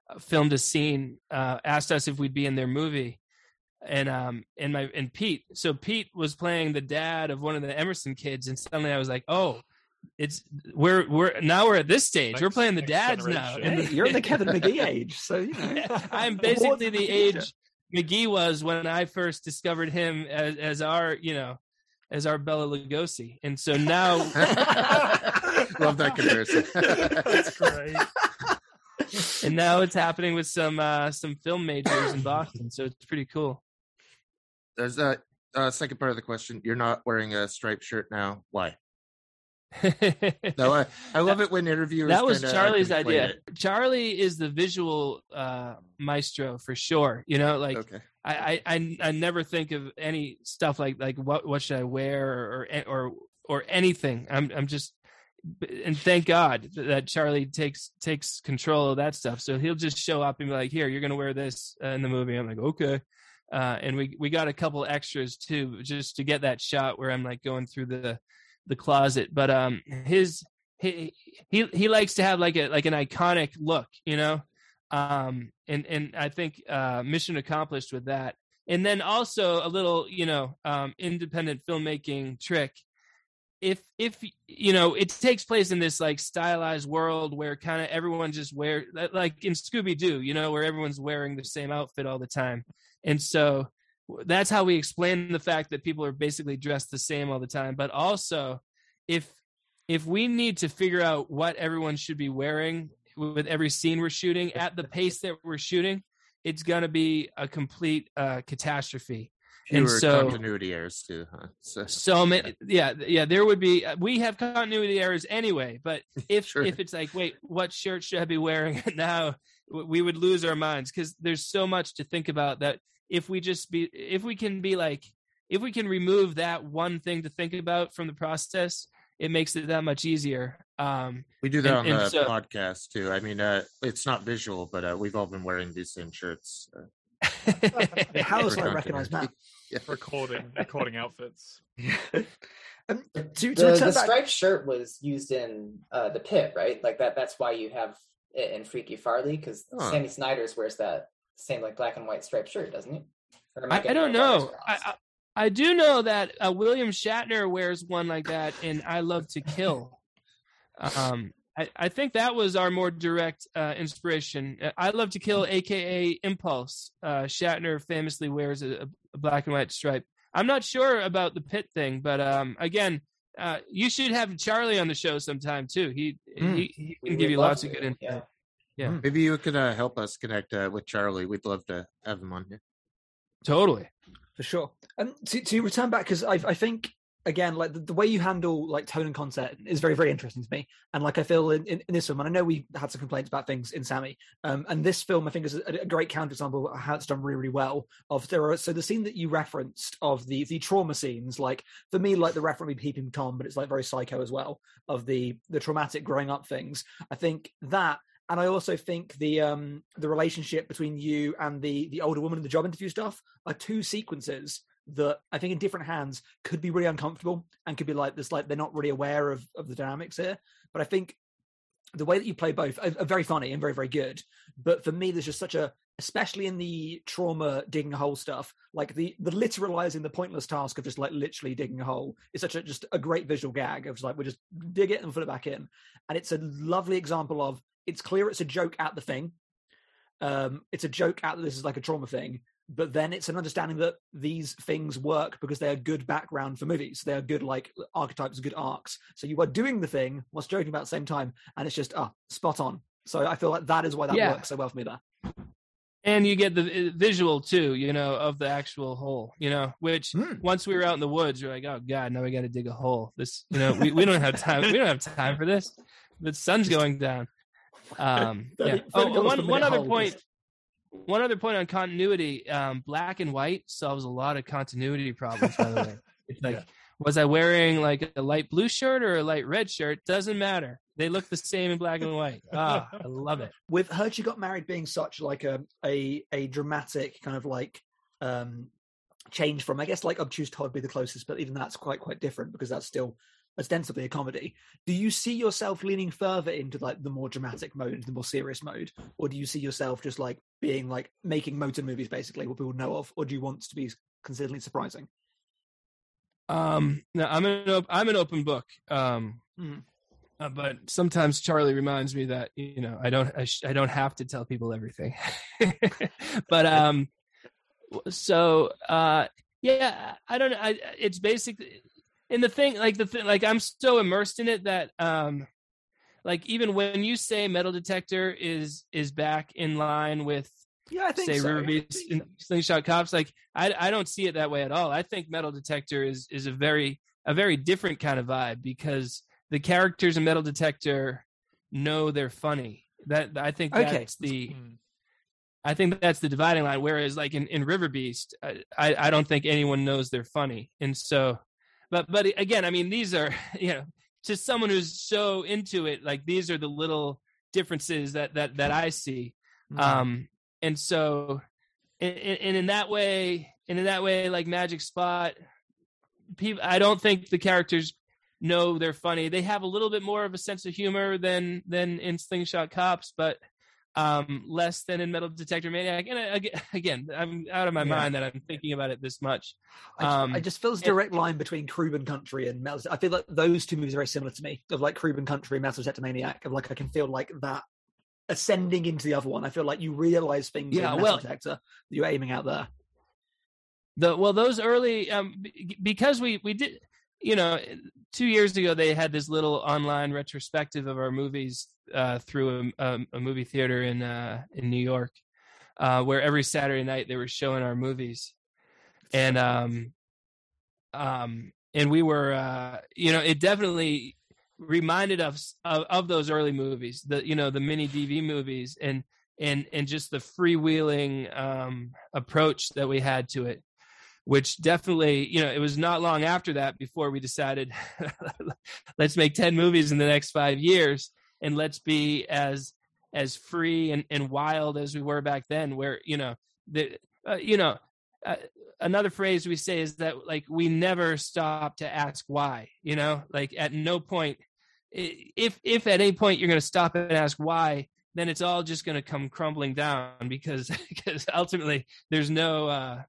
uh, filmed a scene uh asked us if we'd be in their movie and um and my and pete so pete was playing the dad of one of the emerson kids and suddenly i was like oh it's we're we're now we're at this stage. we're playing the next dads now. generation. Hey, you're in the [LAUGHS] Kevin McGee age, so you know. [LAUGHS] I'm basically the age Future. McGee was when I first discovered him as, as our, you know, as our Bela Lugosi. And so now [LAUGHS] Love that comparison. That's great. and now it's happening with some uh some film majors in Boston. So it's pretty cool. There's that uh, second part of the question. You're not wearing a striped shirt now. Why? No, I, I love it when interviewers. that was Charlie's idea. it. Charlie is the visual uh maestro for sure. You know, like Okay. I, I I I never think of any stuff like like what what should I wear or or or, or anything. I'm I'm just and thank God that Charlie takes takes control of that stuff. So he'll just show up and be like, "Here, you're going to wear this uh, in the movie." I'm like, "Okay." Uh, and we we got a couple extras too, just to get that shot where I'm like going through the the closet. But um, his he he he likes to have like a like an iconic look, you know? Um and and i think uh mission accomplished with that. And then also a little you know um independent filmmaking trick. If if you know it takes place in this like stylized world where kind of everyone just wear like in scooby-doo you know where everyone's wearing the same outfit all the time. And so that's how we explain the fact that people are basically dressed the same all the time but also if if we need to figure out what everyone should be wearing with every scene we're shooting at the pace that we're shooting it's going to be a complete uh catastrophe and so continuity errors too. Huh? So, so many yeah yeah there would be uh, we have continuity errors anyway but [LAUGHS] if Sure. if it's like wait what shirt should i be wearing [LAUGHS] now we would lose our minds because there's so much to think about that if we just be if we can be like if we can remove that one thing to think about from the process it makes it that much easier um we do that and- on and the so- podcast too. I mean, uh, it's not visual, but uh, we've all been wearing these same shirts. Uh, [LAUGHS] How else do I recognize Matt? continuity. [LAUGHS] Yeah. recording recording outfits. [LAUGHS] um, to, to the, return the back, striped shirt was used in uh, the pit, right? Like that. That's why you have it in Freaky Farley because Huh. Sammy Snyder's wears that same like black and white striped shirt, doesn't he? Am I, I don't know. I. I I do know that uh, William Shatner wears one like that in I Love to Kill. Um, I, I think that was our more direct uh, inspiration. Uh, I Love to Kill, aka Impulse. Uh, Shatner famously wears a, a black and white stripe. I'm not sure about the pit thing, but um, again, uh, you should have Charlie on the show sometime too. He Mm. he, he We can give you lots of good info. Yeah, Yeah maybe you could uh, help us connect uh, with Charlie. We'd love to have him on here. totally. for sure. And to, to return back, because I, I think again, like the, the way you handle like tone and concept is very, very interesting to me. And like I feel in, in, in this film, and I know we had some complaints about things in Sammy, um, and this film I think is a, a great counterexample of how it's done really, really well. Of there are so the scene that you referenced of the the trauma scenes, like for me, like the reference be peeping Tom, but it's like very psycho as well of the the traumatic growing up things. I think that and I also think the um the relationship between you and the the older woman in the job interview stuff are two sequences that I think in different hands could be really uncomfortable and could be like this like they're not really aware of of the dynamics here. But I think the way that you play both are, are very funny and very very good. But for me, there's just such a especially in the trauma digging a hole stuff, like the the literalizing the pointless task of just like literally digging a hole is such a just a great visual gag of just like we just dig it and put it back in, and it's a lovely example of it's clear it's a joke at the thing. Um, it's a joke at this is like a trauma thing, but then it's an understanding that these things work because they are good background for movies. They are good like archetypes, good arcs. So you are doing the thing whilst joking about the same time, and it's just ah spot on. So I feel like that is why that Yeah. works so well for me there. and you get the uh, visual too you know of the actual hole you know which Hmm. once we were out in the woods you're like oh god now we got to dig a hole this you know we, we don't have time we don't have time for this the sun's going down um [LAUGHS] yeah. thirty oh, dollars one, one other point one other point on continuity um black and white solves a lot of continuity problems by the way. [LAUGHS] It's like Yeah. was i wearing like a light blue shirt or a light red shirt? Doesn't matter. They look the same in black and white. [LAUGHS] Ah i love it. With heard she got married being such like a a a dramatic kind of like um change from i guess like obtuse todd would be the closest but even that's quite quite different because that's still ostensibly a comedy do you see yourself leaning further into like the more dramatic mode the more serious mode or do you see yourself just like being like making Motern movies basically what people know of or do you want to be considerably surprising Um, no, I'm an op- I'm an open book. Um, Mm. Uh, but sometimes Charlie reminds me that you know I don't I, sh- I don't have to tell people everything. [LAUGHS] but um, so uh, yeah, I don't know. I, it's basically in the thing like the thing like I'm so immersed in it that um, like even when you say Metal Detector is is back in line with Yeah, I think say so. River Beast and Slingshot Cops, like I I don't see it that way at all. I think Metal Detector is is a very a very different kind of vibe because the characters in Metal Detector know they're funny. That I think Okay. that's the Mm. I think that's the dividing line. Whereas like in, in River Beast, I, I I don't think anyone knows they're funny, and so, but but again, I mean these are [LAUGHS] you know to someone who's so into it, like these are the little differences that that that I see Mm. um and so and, and in that way and in that way like magic spot people i don't think the characters know they're funny they have a little bit more of a sense of humor than than in slingshot cops but um less than in metal detector maniac and I, again i'm out of my Yeah. mind that i'm thinking about it this much I, Um, I just feel there's a direct line between Cruben Country and Metal. I feel like those two movies are very similar to me. Of like Cruben Country and Metal Detector Maniac. Of like I can feel like that ascending into the other one. I feel like you realize things Yeah, in Metal well- Detector that you're aiming out there. the well those early um b- because we we did you know two years ago they had this little online retrospective of our movies uh through a, a, a movie theater in uh in new york uh where every saturday night they were showing our movies. And um um and we were uh you know it definitely reminded us of, of those early movies the you know the mini dv movies and and and just the freewheeling um approach that we had to it which definitely you know it was not long after that before we decided [LAUGHS] let's make 10 movies in the next five years and let's be as as free and, and wild as we were back then where you know the uh, you know uh, another phrase we say is that like we never stop to ask why you know? Like at no point if if at any point you're going to stop and ask why then it's all just going to come crumbling down because [LAUGHS] because ultimately there's no uh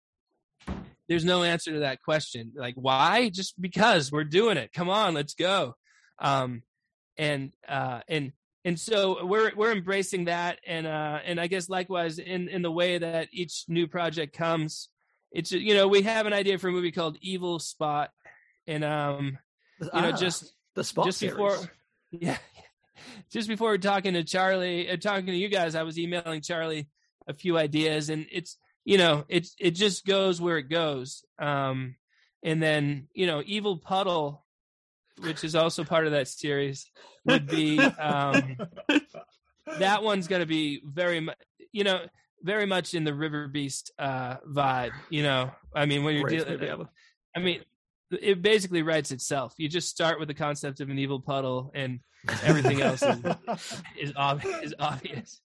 there's no answer to that question. Like why? Just because we're doing it. Come on let's go. Um and uh and and so we're we're embracing that and uh and i guess likewise in in the way that each new project comes it's you know we have an idea for a movie called evil spot and um you know Ah, just the spot just series. before [LAUGHS] yeah just before we're talking to charlie uh, talking to you guys i was emailing charlie a few ideas and it's you know it's it just goes where it goes um and then you know evil puddle which is also part of that series would be um [LAUGHS] that one's going to be very much you know very much in the river beast uh vibe you know i mean when you're dealing. I mean, it basically writes itself. You just start with the concept of an evil puddle, and everything else is [LAUGHS] is, ob- is obvious.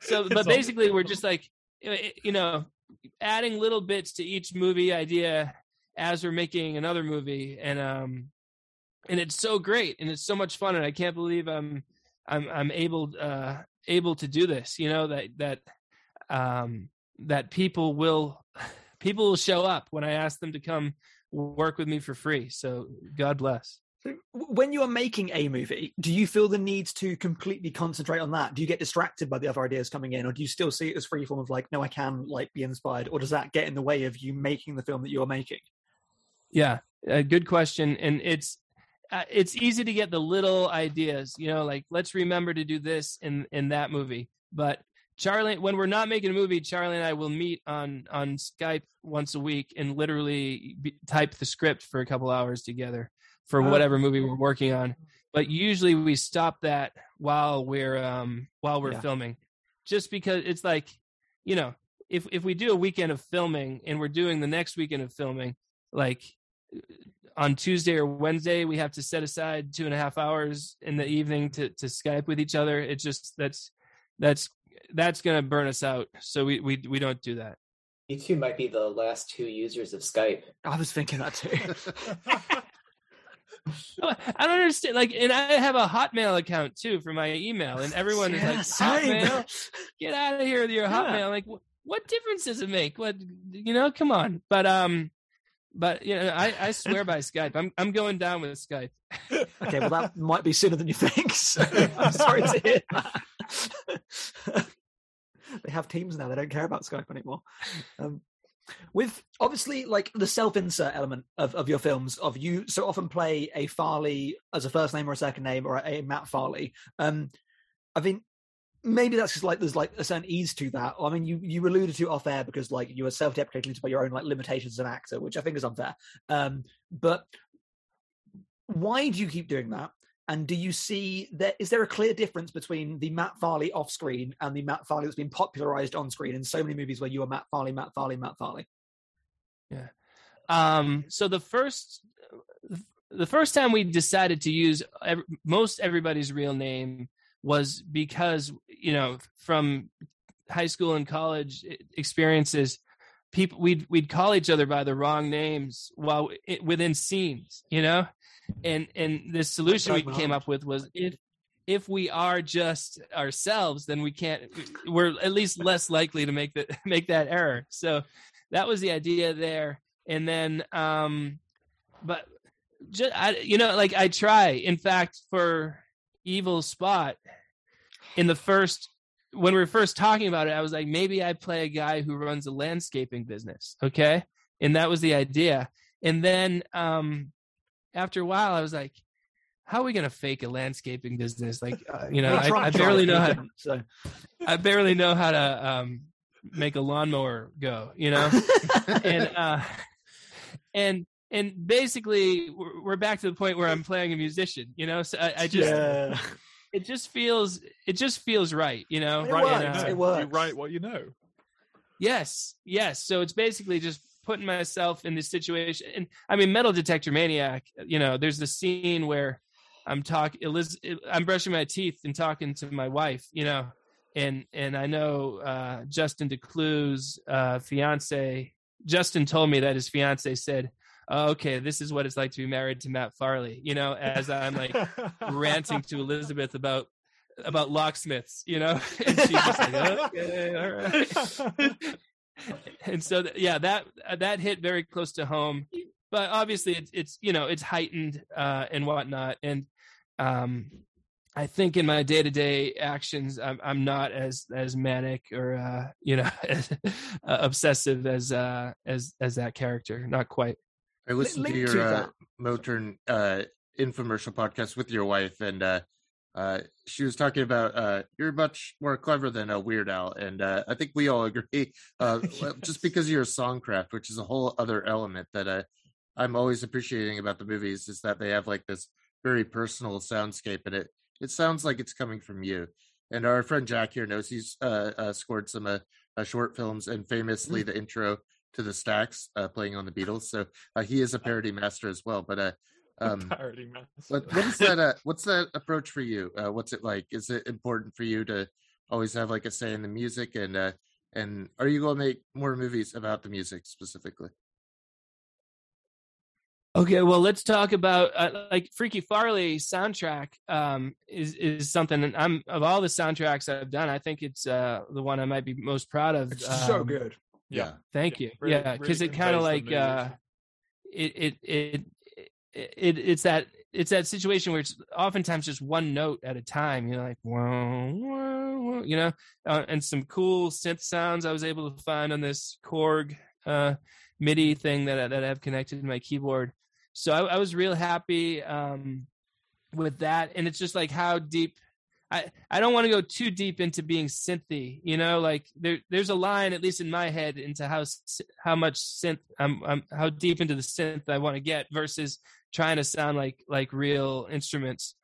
So, but It's basically, we're just like, you know, adding little bits to each movie idea as we're making another movie, and um, and it's so great, and it's so much fun, and I can't believe I'm I'm I'm able uh able to do this. You know that that um that people will [SIGHS] people will show up when I ask them to come work with me for free. So God bless. So when you are making a movie, do you feel the need to completely concentrate on that? Do you get distracted by the other ideas coming in, or do you still see it as free form of like, no, I can like be inspired, or does that get in the way of you making the film that you are making? Yeah, a good question, and it's uh, it's easy to get the little ideas, you know, like let's remember to do this in in that movie. But Charlie, when we're not making a movie, Charlie and I will meet on on Skype once a week and literally be, type the script for a couple hours together for Oh. whatever movie we're working on. But usually we stop that while we're um while we're Yeah. filming, just because it's like, you know, if if we do a weekend of filming and we're doing the next weekend of filming, like on Tuesday or Wednesday, we have to set aside two and a half hours in the evening to to Skype with each other. It's just that's that's that's gonna burn us out. So we we we don't do that. You two might be the last two users of Skype. I was thinking that too. [LAUGHS] [LAUGHS] I don't understand. Like, and I have a Hotmail account too for my email, and everyone is Yeah, like, same. Hotmail, get out of here with your Yeah. Hotmail. Like, wh- what difference does it make? What you know? Come on. But um, but you know, I, I [LAUGHS] swear by Skype. I'm I'm going down with Skype. [LAUGHS] Okay, well that might be sooner than you think. So [LAUGHS] I'm sorry to hear that. they have teams now; they don't care about Skype anymore. Um, with obviously like the self-insert element of, of your films, of you so often play a Farley as a first name or a second name, or a, Matt Farley. Um, I mean, maybe that's just like there's like a certain ease to that. I mean, you you alluded to off air because like you were self-deprecating about your own like limitations as an actor, which I think is unfair. Um, but why do you keep doing that? And do you see that? Is there a clear difference between the Matt Farley off screen and the Matt Farley that's been popularized on screen in so many movies where you are Matt Farley, Matt Farley, Matt Farley? Yeah. Um, so the first, the first time we decided to use every, most everybody's real name was because you know from high school and college experiences people we'd we'd call each other by the wrong names while it, within scenes you know? And and the solution we came up with was if if we are just ourselves then we can't we're at least less likely to make that [LAUGHS] make that error. So that was the idea there. And then um but just I, you know like i try. In fact for evil spot in the first when we were first talking about it i was like maybe i play a guy who runs a landscaping business okay and that was the idea and then um after a while, I was like, how are we going to fake a landscaping business? Like, uh, [LAUGHS] you know, I, I, barely know how, so. I barely know how to, um, make a lawnmower go, you know? [LAUGHS] and, uh, [LAUGHS] and, and basically we're, we're, back to the point where I'm playing a musician, you know? So I, I just, yeah. it just feels, it just feels right, you know? It right. Works. And, uh, it works. You write what you know. Yes. Yes. So it's basically just putting myself in this situation. And I mean, Metal Detector Maniac. You know, there's the scene where I'm talking. Eliz- I'm brushing my teeth and talking to my wife. You know, and and I know uh, Justin Decloux's uh, fiance. Justin told me that his fiance said, oh, "Okay, this is what it's like to be married to Matt Farley." You know, as I'm like ranting to Elizabeth about about locksmiths, you know, [LAUGHS] and she's just like, "Okay, all right." [LAUGHS] and so yeah that that hit very close to home but obviously it's it's you know it's heightened uh and whatnot and um i think in my day-to-day actions i'm, I'm not as as manic or uh you know [LAUGHS] as, uh, obsessive as uh as as that character not quite i listened to your uh, Motern uh infomercial podcast with your wife and uh uh, she was talking about uh, you're much more clever than a Weird Al, and uh, I think we all agree. [LAUGHS] Uh, [LAUGHS] just because of your songcraft, which is a whole other element that uh, I'm always appreciating about the movies, is that they have like this very personal soundscape, and it it sounds like it's coming from you. And our friend Jack here knows he's uh, uh, scored some uh, uh, short films, and famously the intro to the Stacks uh, playing on the Beatles. So uh, he is a parody master as well. But uh, [LAUGHS] um, parody master. What, what is that? [LAUGHS] Uh, what's that approach for you? Uh, what's it like? Is it important for you to always have like a say in the music? And uh, and are you going to make more movies about the music specifically? Okay, well, let's talk about uh, like Freaky Farley soundtrack. Um, is is something I'm of all the soundtracks I've done. I think it's uh, the one I might be most proud of. It's um, so good. Yeah, thank yeah, you. really, yeah, because really it kind of like uh, it it it it, it's that it's that situation where it's oftentimes just one note at a time. You know, like whoa, whoa, whoa you know, uh, and some cool synth sounds I was able to find on this Korg uh, MIDI thing that I, that I have connected to my keyboard. So I, I was real happy um, with that, and it's just like how deep. I, I don't want to go too deep into being synthy, you know. Like there, there's a line, at least in my head, into how how much synth, um, um, how deep into the synth I want to get, versus trying to sound like like real instruments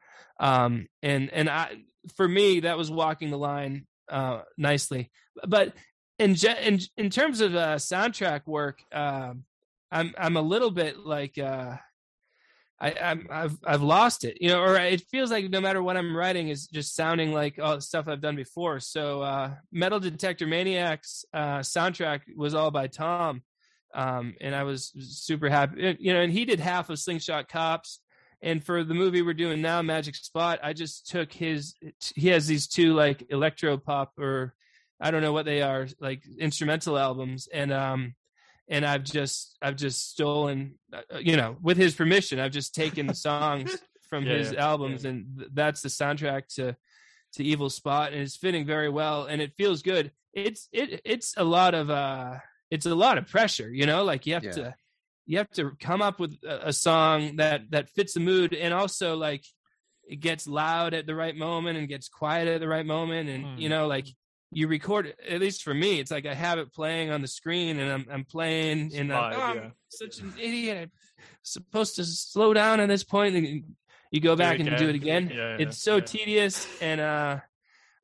um and and i for me that was walking the line uh nicely but in in in terms of uh soundtrack work um i'm i'm a little bit like uh I, I've I've lost it, you know, or it feels like no matter what I'm writing is just sounding like all the stuff I've done before. So, uh, Metal Detector Maniacs uh, soundtrack was all by Tom, um, and I was super happy. You know, and he did half of Slingshot Cops. And for the movie we're doing now, Magic Spot, I just took his. He has these two like electro pop or I don't know what they are, like instrumental albums, and um, and I've just I've just stolen, uh, you know, with his permission, I've just taken the songs [LAUGHS] from Yeah, his yeah, albums, and th- that's the soundtrack to to Evil Spot, and it's fitting very well, and it feels good. It's it it's a lot of uh, it's a lot of pressure, you know, like you have Yeah. to you have to come up with a, a song that that fits the mood, and also like it gets loud at the right moment and gets quiet at the right moment, and Hmm. you know, like you record at least for me it's like i have it playing on the screen and i'm, I'm playing and I'm, vibe, oh, I'm yeah. such an idiot i'm supposed to slow down at this point and you- you go back it and do it again Yeah, yeah, it's so yeah. tedious and uh,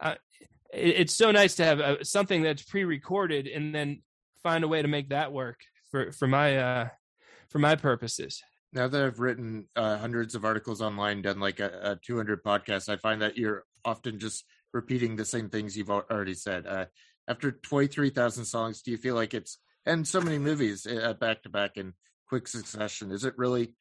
uh it, it's so nice to have uh something that's pre-recorded and then find a way to make that work for for my uh for my purposes Now that I've written uh, hundreds of articles online, done like a, a 200 podcasts, I find that you're often just repeating the same things you've already said. Uh, after 23,000 songs, do you feel like it's, and so many movies back to back in quick succession, is it really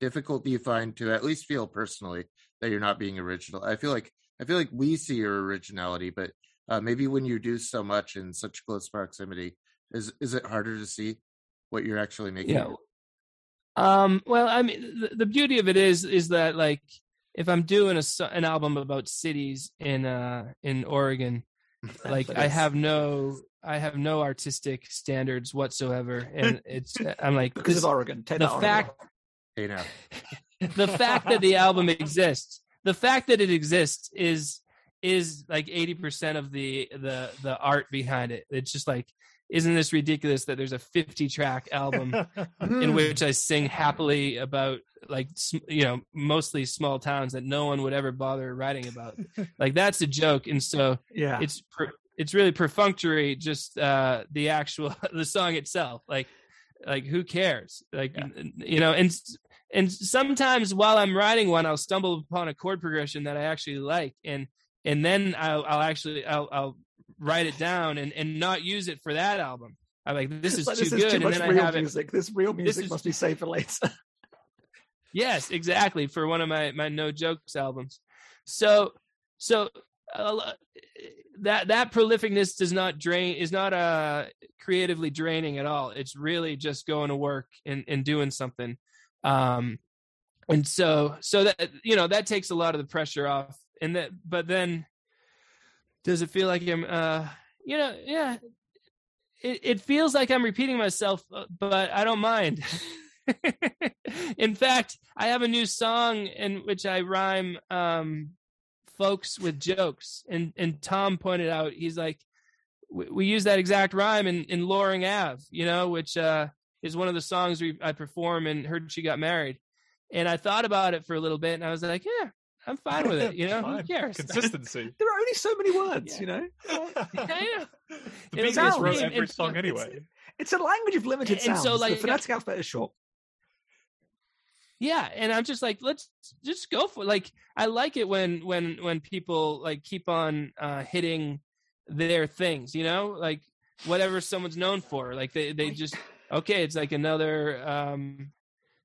difficult, do you find, to at least feel personally that you're not being original? I feel like, I feel like we see your originality, but uh, maybe when you do so much in such close proximity, is is it harder to see what you're actually making? Yeah. Um, well, I mean, the, the beauty of it is, is that like, if I'm doing a, an album about cities in, uh, in Oregon, [LAUGHS] like I have no, I have no artistic standards whatsoever. And [LAUGHS] it's, I'm like, because this- of Oregon. Take the that, fact, Hey now. [LAUGHS] the fact that the album exists, the fact that it exists is, is like 80% of the, the, the art behind it. It's just like, isn't this ridiculous that there's a 50 track album in [LAUGHS] which I sing happily about like you know mostly small towns that no one would ever bother writing about. [LAUGHS] like that's a joke, and so yeah. it's it's really perfunctory. Just uh, the actual [LAUGHS] the song itself, like like who cares? Like n- you know, and and sometimes while I'm writing one, I'll stumble upon a chord progression that I actually like, and and then I'll I'll actually I'll I'll write it down and and not use it for that album. I'm like, this is Like, too this good, is too and then I have it. This real music is- must be saved for later. [LAUGHS] Yes, exactly. For one of my my no jokes albums. So so uh, that that prolificness does not drain is not uh creatively draining at all. It's really just going to work and and doing something. Um and so so that you know that takes a lot of the pressure off and that but then does it feel like I'm uh you know yeah it, it feels like I'm repeating myself, uh, but I don't mind. [LAUGHS] in fact, I have a new song in which I rhyme um, folks with jokes, and and Tom pointed out he's like, we, we use that exact rhyme in in Loring Ave, you know, which uh, is one of the songs we I perform and heard she got married, and I thought about it for a little bit, and I was like, yeah, I'm fine with it, you know, who Fine. cares? [LAUGHS] Consistency. there are only so many words, Yeah. you know. I know. [LAUGHS] The It Beatles wrote every and- song anyway. It's a language of limited And sounds. so, like, the phonetic alphabet is short. yeah and i'm just like let's just go for it. like i like it when when when people like keep on uh hitting their things you know like whatever someone's known for like they they just okay it's like another um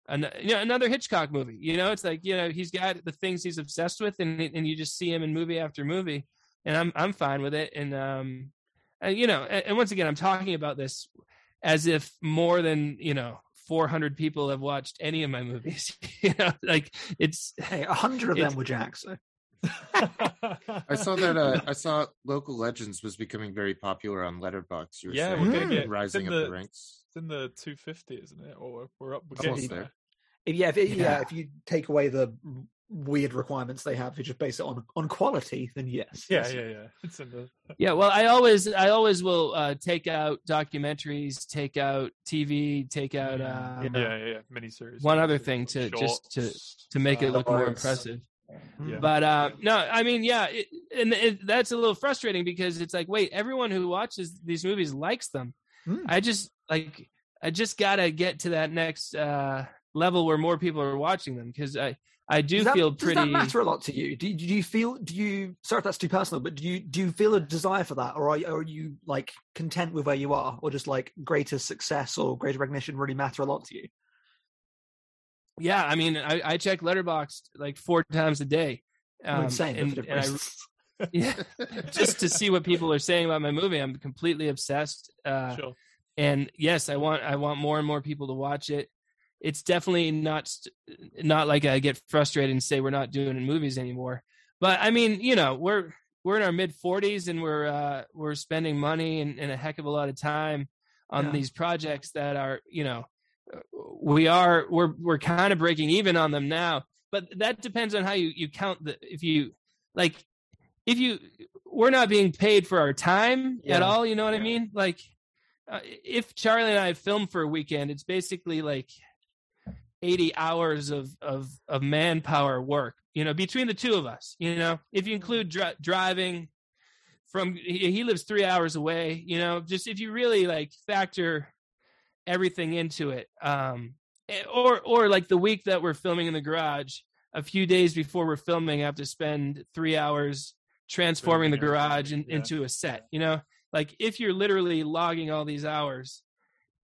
an, you know, another hitchcock movie you know it's like you know he's got the things he's obsessed with and and you just see him in movie after movie and i'm i'm fine with it and um and you know and, and once again i'm talking about this as if more than you know 400 people have watched any of my movies [LAUGHS] you know like it's Hey, a hundred of them were Jack. So [LAUGHS] I saw that. Uh, I saw Local Legends was becoming very popular on Letterboxd. You were Yeah, saying, we're gonna get rising it's up the, the, ranks. It's in the 250, isn't it? Or we're up. We're Almost getting there. there. yeah, if it, yeah, Yeah. if you take away the weird requirements they have, if you just base it on on quality, then yes. Yeah, yes. yeah, yeah. [LAUGHS] It's in the. [LAUGHS] yeah well i always i always will uh take out documentaries take out tv take out yeah, um, yeah, yeah. Miniseries. one other thing to- just to- to make it look more impressive Yeah. but uh no i mean yeah it, and it, that's a little frustrating because it's like wait everyone who watches these movies likes them Hmm. i just like i just gotta get to that next uh level where more people are watching them because i i do that, feel does pretty that matter a lot to you? Do, do you feel? Do you? Sorry if that's too personal, but do you do you feel a desire for that, or are are you like content with where you are, or just like greater success or greater recognition really matter a lot to you? Yeah i mean i, I check Letterboxd like four times a day um, insane. and, and I, [LAUGHS] yeah, just to see what people are saying about my movie i'm completely obsessed uh Sure. and yes, I want I want more and more people to watch it. It's definitely not not like I get frustrated and say we're not doing movies anymore. But I mean, you know, we're we're in our mid 40s and we're uh, we're spending money and, and, a heck of a lot of time on Yeah. these projects that are you know we are we're we're kind of breaking even on them now but that depends on how you you count the if you like if you we're not being paid for our time Yeah. at all you know what i mean? Like uh, if charlie and i film for a weekend it's basically like 80 hours of of of manpower work you know between the two of us you know? If you include dri- driving from he, he lives 3 hours away you know? Just if you really like factor everything into it um eh, or or like the week that we're filming in the garage a few days before we're filming i have to spend 3 hours transforming the garage in, yeah. into a set you know like if you're literally logging all these hours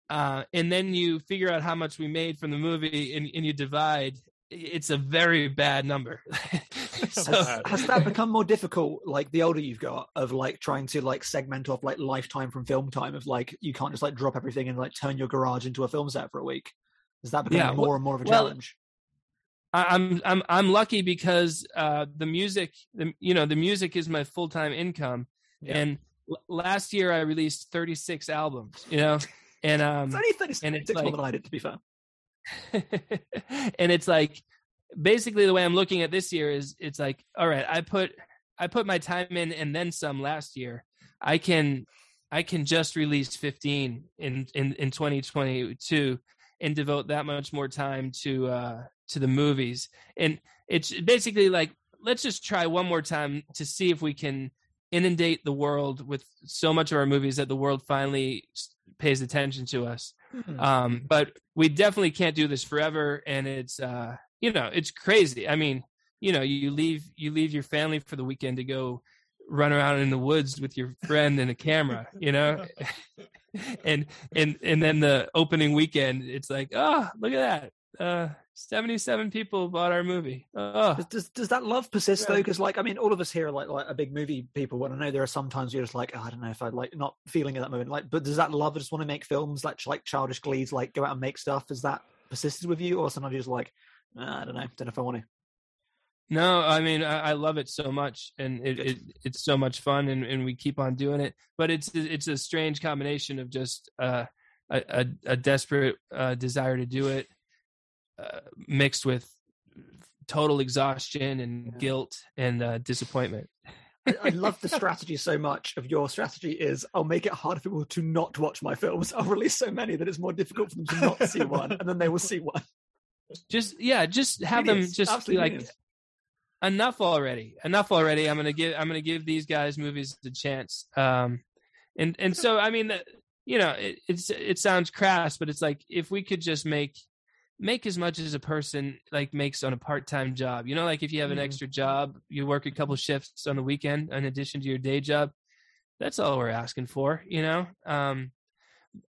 uh, and then you figure out how much we made from the movie and, and you divide it's a very bad number [LAUGHS] so Bad. Has that become more difficult, like the older you've got, of like trying to like segment off like lifetime from film time? Of like you can't just like drop everything and like turn your garage into a film set for a week. Is that becoming Yeah, more well- and more of a well, challenge? I- I'm I'm I'm lucky because uh, the music, the, you know, the music is my full time income, Yeah. and l- last year I released 36 albums, you know, and um, It's only thirty and it's six more like- than I did, to be fair. [LAUGHS] and it's like basically the way I'm looking at this year is it's like all right I put I put my time in and then some last year. I can I can just release 15 in in in 2022 and devote that much more time to uh to the movies. And it's basically like let's just try one more time to see if we can inundate the world with so much of our movies that the world finally pays attention to us Hmm. um but we definitely can't do this forever and it's uh you know it's crazy. I mean you know you leave you leave your family for the weekend to go run around in the woods with your friend and a camera you know? [LAUGHS] And and and then the opening weekend it's like oh look at that. Uh 77 people bought our movie oh Does, does does that love persist though? Because like I mean, all of us here are like like a big movie people, and I know there are sometimes you're just like, oh, I don't know if I like not feeling at that moment. Like, but does that love just want to make films like like childish glees, like go out and make stuff? Has that persisted with you, or sometimes you're just like, "Ah, I don't know, don't know if I want to. No, I mean I, I love it so much, and it, it it's so much fun, and, and we keep on doing it. But it's it's a strange combination of just uh, a, a a desperate uh, desire to do it, uh, mixed with total exhaustion and Yeah. guilt and uh, disappointment. I, I love the [LAUGHS] strategy so much. Of your strategy is, I'll make it hard for people to not watch my films. I'll release so many that it's more difficult for them to not see one, and then they will see one. Just yeah, just have them just be like genius. enough already enough already i'm gonna give i'm gonna give these guys movies a chance um and and so i mean you know it, it's it sounds crass but it's like if we could just make make as much as a person like makes on a part-time job. You know like if you have an Mhm. extra job you work a couple shifts on the weekend in addition to your day job that's all we're asking for you know? Um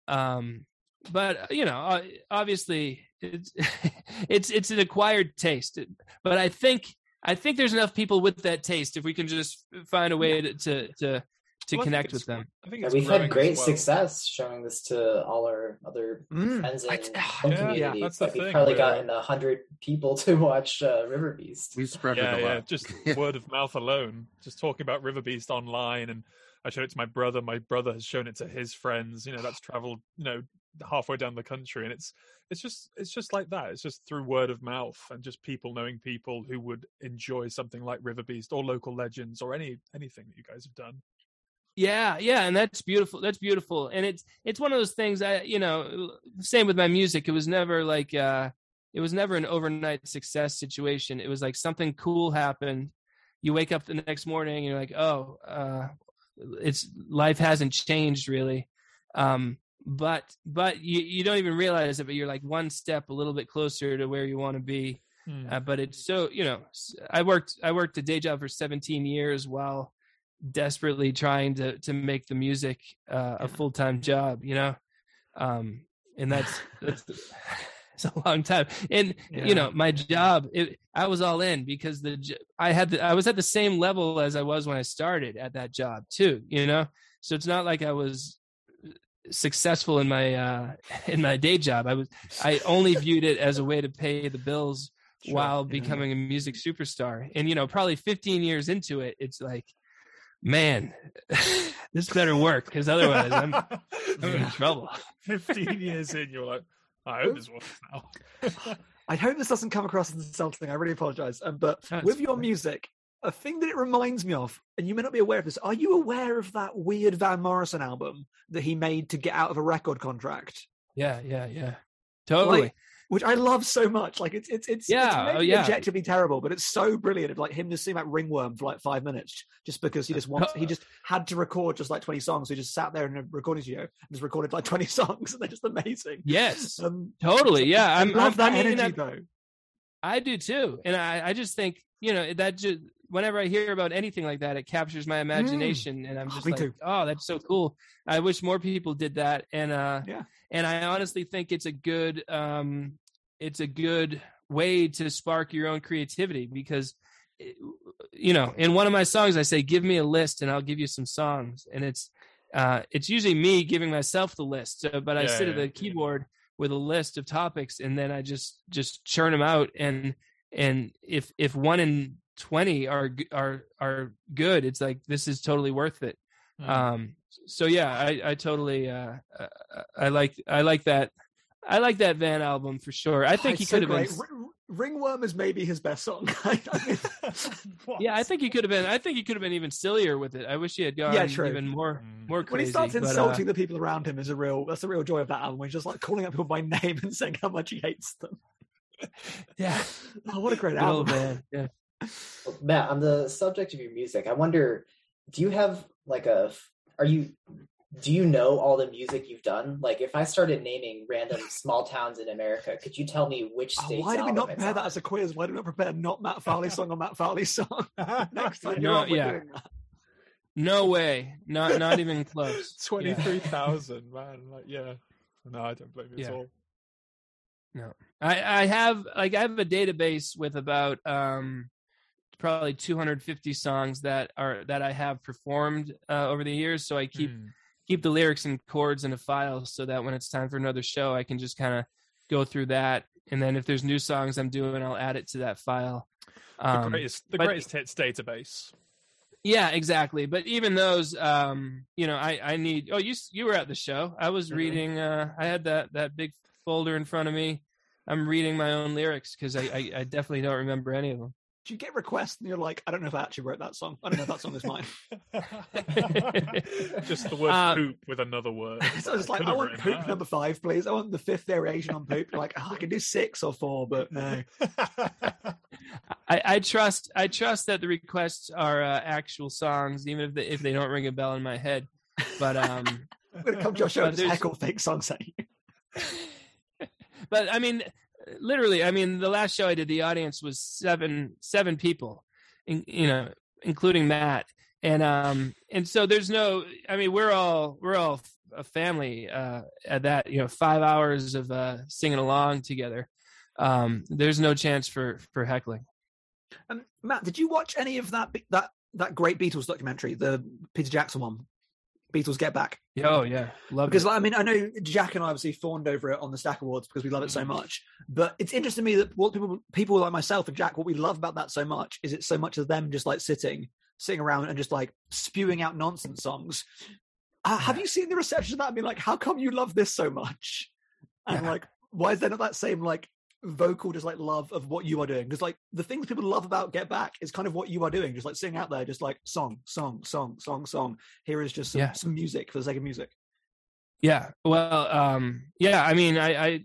um but you know uh, obviously it's [LAUGHS] it's it's an acquired taste. But i think I think there's enough people with that taste if we can just find a way to to to, to Well, connect with them. I think Yeah, we've had great well. success showing this to all our other Mm. friends I- and ah, film yeah, community. that's the but we've probably we're- gotten a hundred people [LAUGHS] to watch uh, River Beast. We spread yeah, it a lot. yeah, just [LAUGHS] word of mouth alone. Just talking about River Beast online, and I showed it to my brother. My brother has shown it to his friends. You know, that's traveled, you know, halfway down the country, and it's it's just it's just like that. It's just through word of mouth and just people knowing people who would enjoy something like River Beast or local legends or any anything that you guys have done. Yeah, yeah, and that's beautiful. That's beautiful, and it's it's one of those things. I you know, same with my music. It was never like uh, it was never an overnight success situation. It was like something cool happened. You wake up the next morning, and you're like, oh, uh, it's life hasn't changed really. Um, but but you you don't even realize it. But you're like one step a little bit closer to where you want to be. Hmm. Uh, but it's so you know, I worked I worked a day job for 17 years while desperately trying to to make the music uh, a full time job. You know, um, and [LAUGHS] that's that's [LAUGHS] it's a long time. And Yeah. you know, my job it, I was all in because the I had the, I was at the same level as I was when I started at that job too. You know, so it's not like I was successful in my uh [LAUGHS] in my day job. I was I only viewed it as a way to pay the bills Sure, while yeah. becoming a music superstar. And you know, probably 15 years into it, it's like, man, [LAUGHS] this better work because otherwise I'm, I'm [LAUGHS] in trouble. 15 years in, you're like, I hope this works now. I hope this doesn't come across as insulting. I really apologize. Um, but That's with your fine. music, a thing that it reminds me of, and you may not be aware of this, are you aware of that weird Van Morrison album that he made to get out of a record contract? Yeah, yeah, yeah. Totally. Like, which I love so much. Like it's it's it's, Yeah, it's oh, yeah. objectively terrible, but it's so brilliant. Of like him just singing about ringworm for like five minutes, just because he just [LAUGHS] wants he just had to record just like twenty songs. So he just sat there in a recording studio and just recorded like [LAUGHS] twenty songs, and they're just amazing. yes. Um, Totally. Yeah. I I'm, love I'm- that I mean, energy I- though. I do too, and I, I just think you know that just whenever I hear about anything like that, it captures my imagination, and I'm Oh, just me like, too. oh, that's so cool. I wish more people did that, and uh, Yeah. and I honestly think it's a good, um, it's a good way to spark your own creativity because, you know, in one of my songs, I say, give me a list, and I'll give you some songs, and it's. Uh, it's usually me giving myself the list, uh, but I Yeah, sit at yeah, the yeah. keyboard with a list of topics, and then I just just churn them out. And and if if one in twenty are are are good, it's like this is totally worth it. Mm. Um, so yeah, I I totally uh, uh, I like I like that I like that Van album for sure. I think Oh, he it's so could have been. great. Ring- Ringworm is maybe his best song. [LAUGHS] [LAUGHS] Yeah, I think he could have been. I think he could have been even sillier with it. I wish he had gone Yeah, true. even more Mm. more crazy. when he starts but, uh, insulting the people around him is a real that's the real joy of that album. He's just like calling out people by [LAUGHS] name and saying how much he hates them. yeah, Oh, what a great good album! Van. Yeah. Matt, on the subject of your music, I wonder, do you have like a, are you, do you know all the music you've done? Like, if I started naming random small towns in America, could you tell me which Oh, why did we not it's prepare that as a quiz? Why did we not prepare not Matt Farley's [LAUGHS] song or Matt Farley's song? [LAUGHS] Next time No, yeah. No way. Not not even close. [LAUGHS] Yeah. 23,000, man. Like, yeah. No, I don't blame you at Yeah. all. I, I have like I have a database with about um probably 250 songs that are that I have performed uh, over the years. So I keep Mm. Keep the lyrics and chords in a file so that when it's time for another show, I can just kind of go through that. And then if there's new songs I'm doing, I'll add it to that file. The Um, greatest, the but- greatest hits database. yeah, exactly. But even those, um, you know, I I need. Oh, you you were at the show. I was Mhm. reading. Uh, I had that that big folder in front of me. I'm reading my own lyrics because I, I I definitely don't remember any of them. Do you get requests and you're like, I don't know if I actually wrote that song. I don't know if that song is mine. [LAUGHS] Just the word Um, poop with another word. [LAUGHS] so it's like, Could've I want poop that. number five, please. I want the fifth variation on poop. You're like, oh, I can do six or four, but no. I, I trust I trust that the requests are uh, actual songs, even if they, if they don't ring a bell in my head. But um, [LAUGHS] I'm going to come to your show and just heckle fake songs at you. but I mean, literally, I mean, the last show I did, the audience was seven seven people, in, you know, including Matt, and um, and so there's no, I mean, we're all we're all a family uh, at that, you know, five hours of uh, singing along together. Um, there's no chance for for heckling. Um, Matt, did you watch any of that that that great Beatles documentary, the Peter Jackson one, Beatles Get Back? Oh yeah, love Because it. like, I mean, I know Jack and I obviously fawned over it on the Stack Awards because we love it so much. But it's interesting to me that what people people like myself and Jack, what we love about that so much is it's so much of them just like sitting sitting around and just like spewing out nonsense songs. Uh, have you seen the reception of that? I mean, like, how come you love this so much? And Yeah. like, why is there not that same like vocal just like love of what you are doing? Because like the things people love about Get Back is kind of what you are doing, just like sitting out there, just like song, song, song, song, song. Here is just some, Yeah. some music for the sake of music. Yeah. Well, um, yeah. I mean, I, I,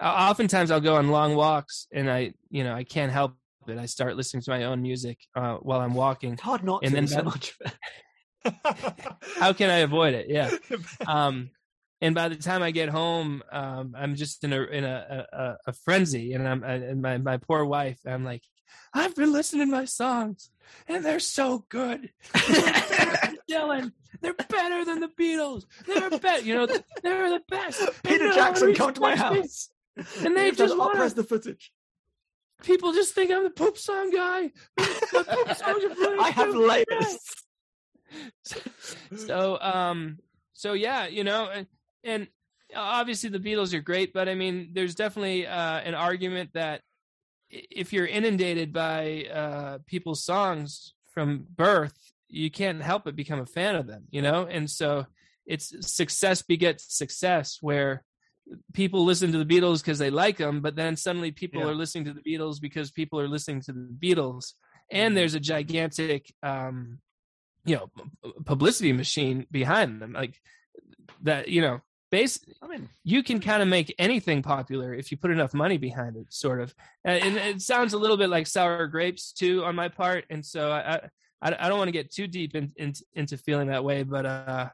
I oftentimes I'll go on long walks, and I, you know, I can't help it. I start listening to my own music uh, while I'm walking. It's hard not And to then so that- much. [LAUGHS] How can I avoid it? Yeah. [LAUGHS] Um, and by the time I get home, um, I'm just in a in a a, a frenzy, and I'm and my my poor wife. I'm like, I've been listening to my songs, and they're so good. Dylan, they're better than the Beatles. They're better. You know, they're the best. Peter Jackson, come to my house. And they just want press the footage. people just think I'm the poop song guy. [LAUGHS] I have layers. [LAUGHS] So, um, so yeah, you know, and, and obviously the Beatles are great, but I mean, there's definitely uh, an argument that if you're inundated by uh, people's songs from birth, you can't help but become a fan of them, you know? And so it's success begets success where people listen to the Beatles because they like them, but then suddenly people Yeah. are listening to the Beatles because people are listening to the Beatles. And there's a gigantic, um, you know, publicity machine behind them. Like that, you know, base, I mean, you can kind of make anything popular if you put enough money behind it, sort of. And, and it sounds a little bit like sour grapes too on my part, and so I I, I don't want to get too deep in, in, into feeling that way, but uh,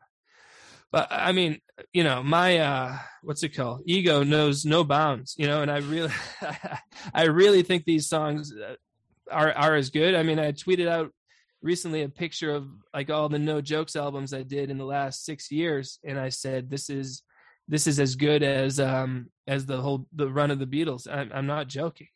but I mean, you know, my uh, what's it called? Ego knows no bounds, you know, and I really [LAUGHS] I really think these songs uh, are are as good. I mean, I tweeted out recently a picture of like all the no jokes albums I did in the last six years, and I said this is this is as good as um as the whole the run of the Beatles. I'm, I'm not joking.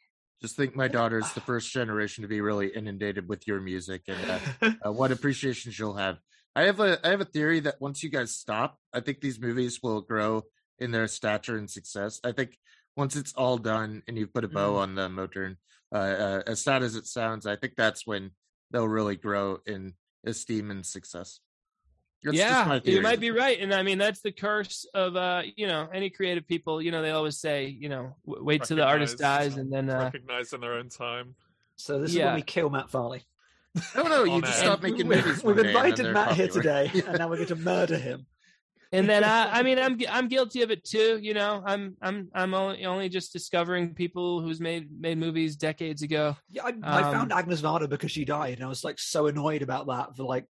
Just think my daughter's the [LAUGHS] first generation to be really inundated with your music and uh, [LAUGHS] uh, what appreciation she'll have. I have a I have a theory that once you guys stop, I think these movies will grow in their stature and success. I think once it's all done and you put a bow on the Motern, uh, uh, as sad as it sounds, I think that's when they'll really grow in esteem and success. That's yeah, you might be right, and I mean that's the curse of uh you know any creative people. You know they always say you know w- wait till the artist dies and then uh, recognize in their own time. so this is when we kill Matt Farley. No, no, you just stop making [LAUGHS] movies. We've one day and then invited they're Matt here today, [LAUGHS] and now we're going to murder him. And then I, I [LAUGHS] mean I'm I'm guilty of it too. You know I'm I'm I'm only only just discovering people who's made made movies decades ago. Yeah, I, I Um, found Agnes Varda because she died, and I was like so annoyed about that for like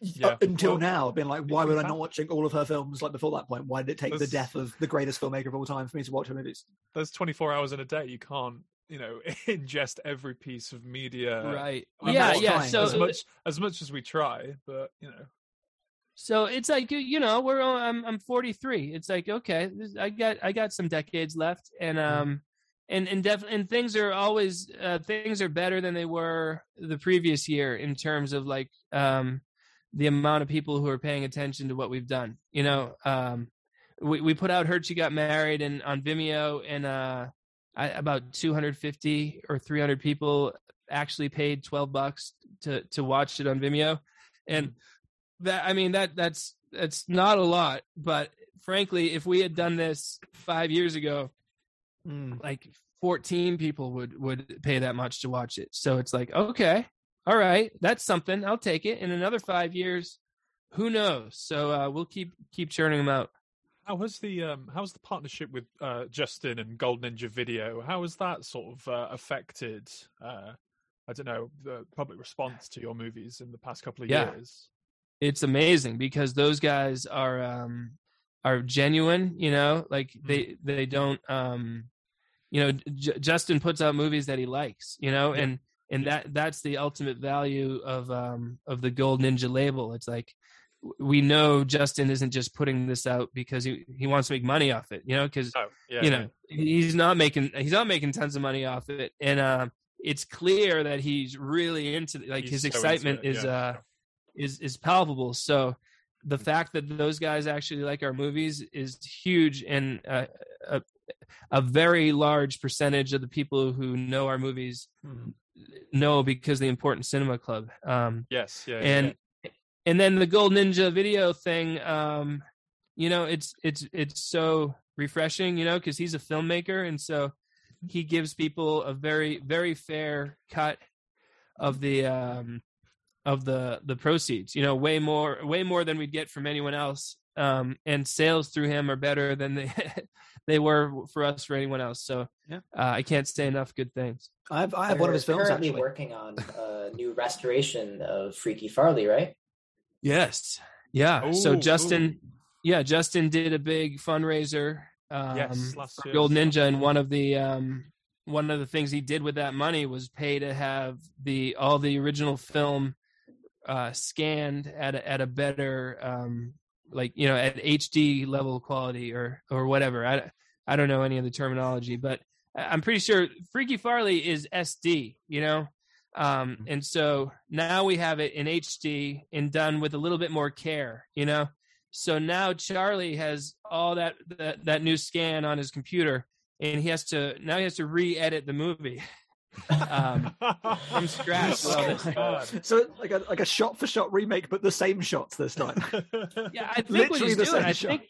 Yeah. up until Well, now. Being like, why in was I not [LAUGHS] watching all of her films like before that point? Why did it take the death of the greatest filmmaker of all time for me to watch her movies? There's 24 hours in a day. You can't, you know, [LAUGHS] ingest every piece of media. right. I'm yeah. Yeah. trying. So as much as much as we try, but you know, So it's like you- know we're I'm I'm 43. It's like okay, I got I got some decades left, and um and and def- and things are always uh, things are better than they were the previous year in terms of like um the amount of people who are paying attention to what we've done. You know, um we we put out Heard She Got Married and on Vimeo, and uh I, about 250 or 300 people actually paid 12 bucks to to watch it on Vimeo, and that I mean that that's that's not a lot, but frankly, if we had done this five years ago, Mm. like 14 people would would pay that much to watch it. So it's like, okay, all right, that's something. I'll take it. In another five years, who knows? So uh, we'll keep keep churning them out. how was the um how's the partnership with uh Justin and Gold Ninja Video? How has that sort of uh, affected? uh I don't know the public response to your movies in the past couple of Yeah. years. It's amazing because those guys are um are genuine. You know, like they they don't um you know J- Justin puts out movies that he likes. You know, Yeah. and and that that's the ultimate value of um of the Gold Ninja label. It's like we know Justin isn't just putting this out because he he wants to make money off it. You know, because Oh, yeah, you know he's not making he's not making tons of money off it and uh it's clear that he's really into like He's his so excitement it, is yeah. uh is is palpable. So the fact that those guys actually like our movies is huge and uh, a a very large percentage of the people who know our movies Mm. know because the important cinema club um yes, yeah, yeah, and and then the gold ninja video thing um you know it's it's it's so refreshing you know because he's a filmmaker and so he gives people a very very fair cut of the um of the the proceeds you know way more way more than we'd get from anyone else um and sales through him are better than they [LAUGHS] they were for us for anyone else so Yeah. uh, i can't say enough good things I have, I have one of his films currently actually. working on a new restoration of Freaky Farley, right? Yes. Yeah. so Ooh, Justin, yeah, Justin did a big fundraiser um, Yes, last for. Gold Ninja, and one of the um, one of the things he did with that money was pay to have the all the original film uh, scanned at a, at a better um, like you know at HD level quality or or whatever. I I don't know any of the terminology, but I'm pretty sure Freaky Farley is SD. You know. Um, and so now we have it in HD and done with a little bit more care, you know? So now Charlie has all that that, that new scan on his computer, and he has to now he has to re-edit the movie [LAUGHS] um, from scratch. [LAUGHS] Oh, So so like a like a shot for shot remake, but the same shots this time. [LAUGHS] yeah, I think what Literally he's the doing, same I shot. think,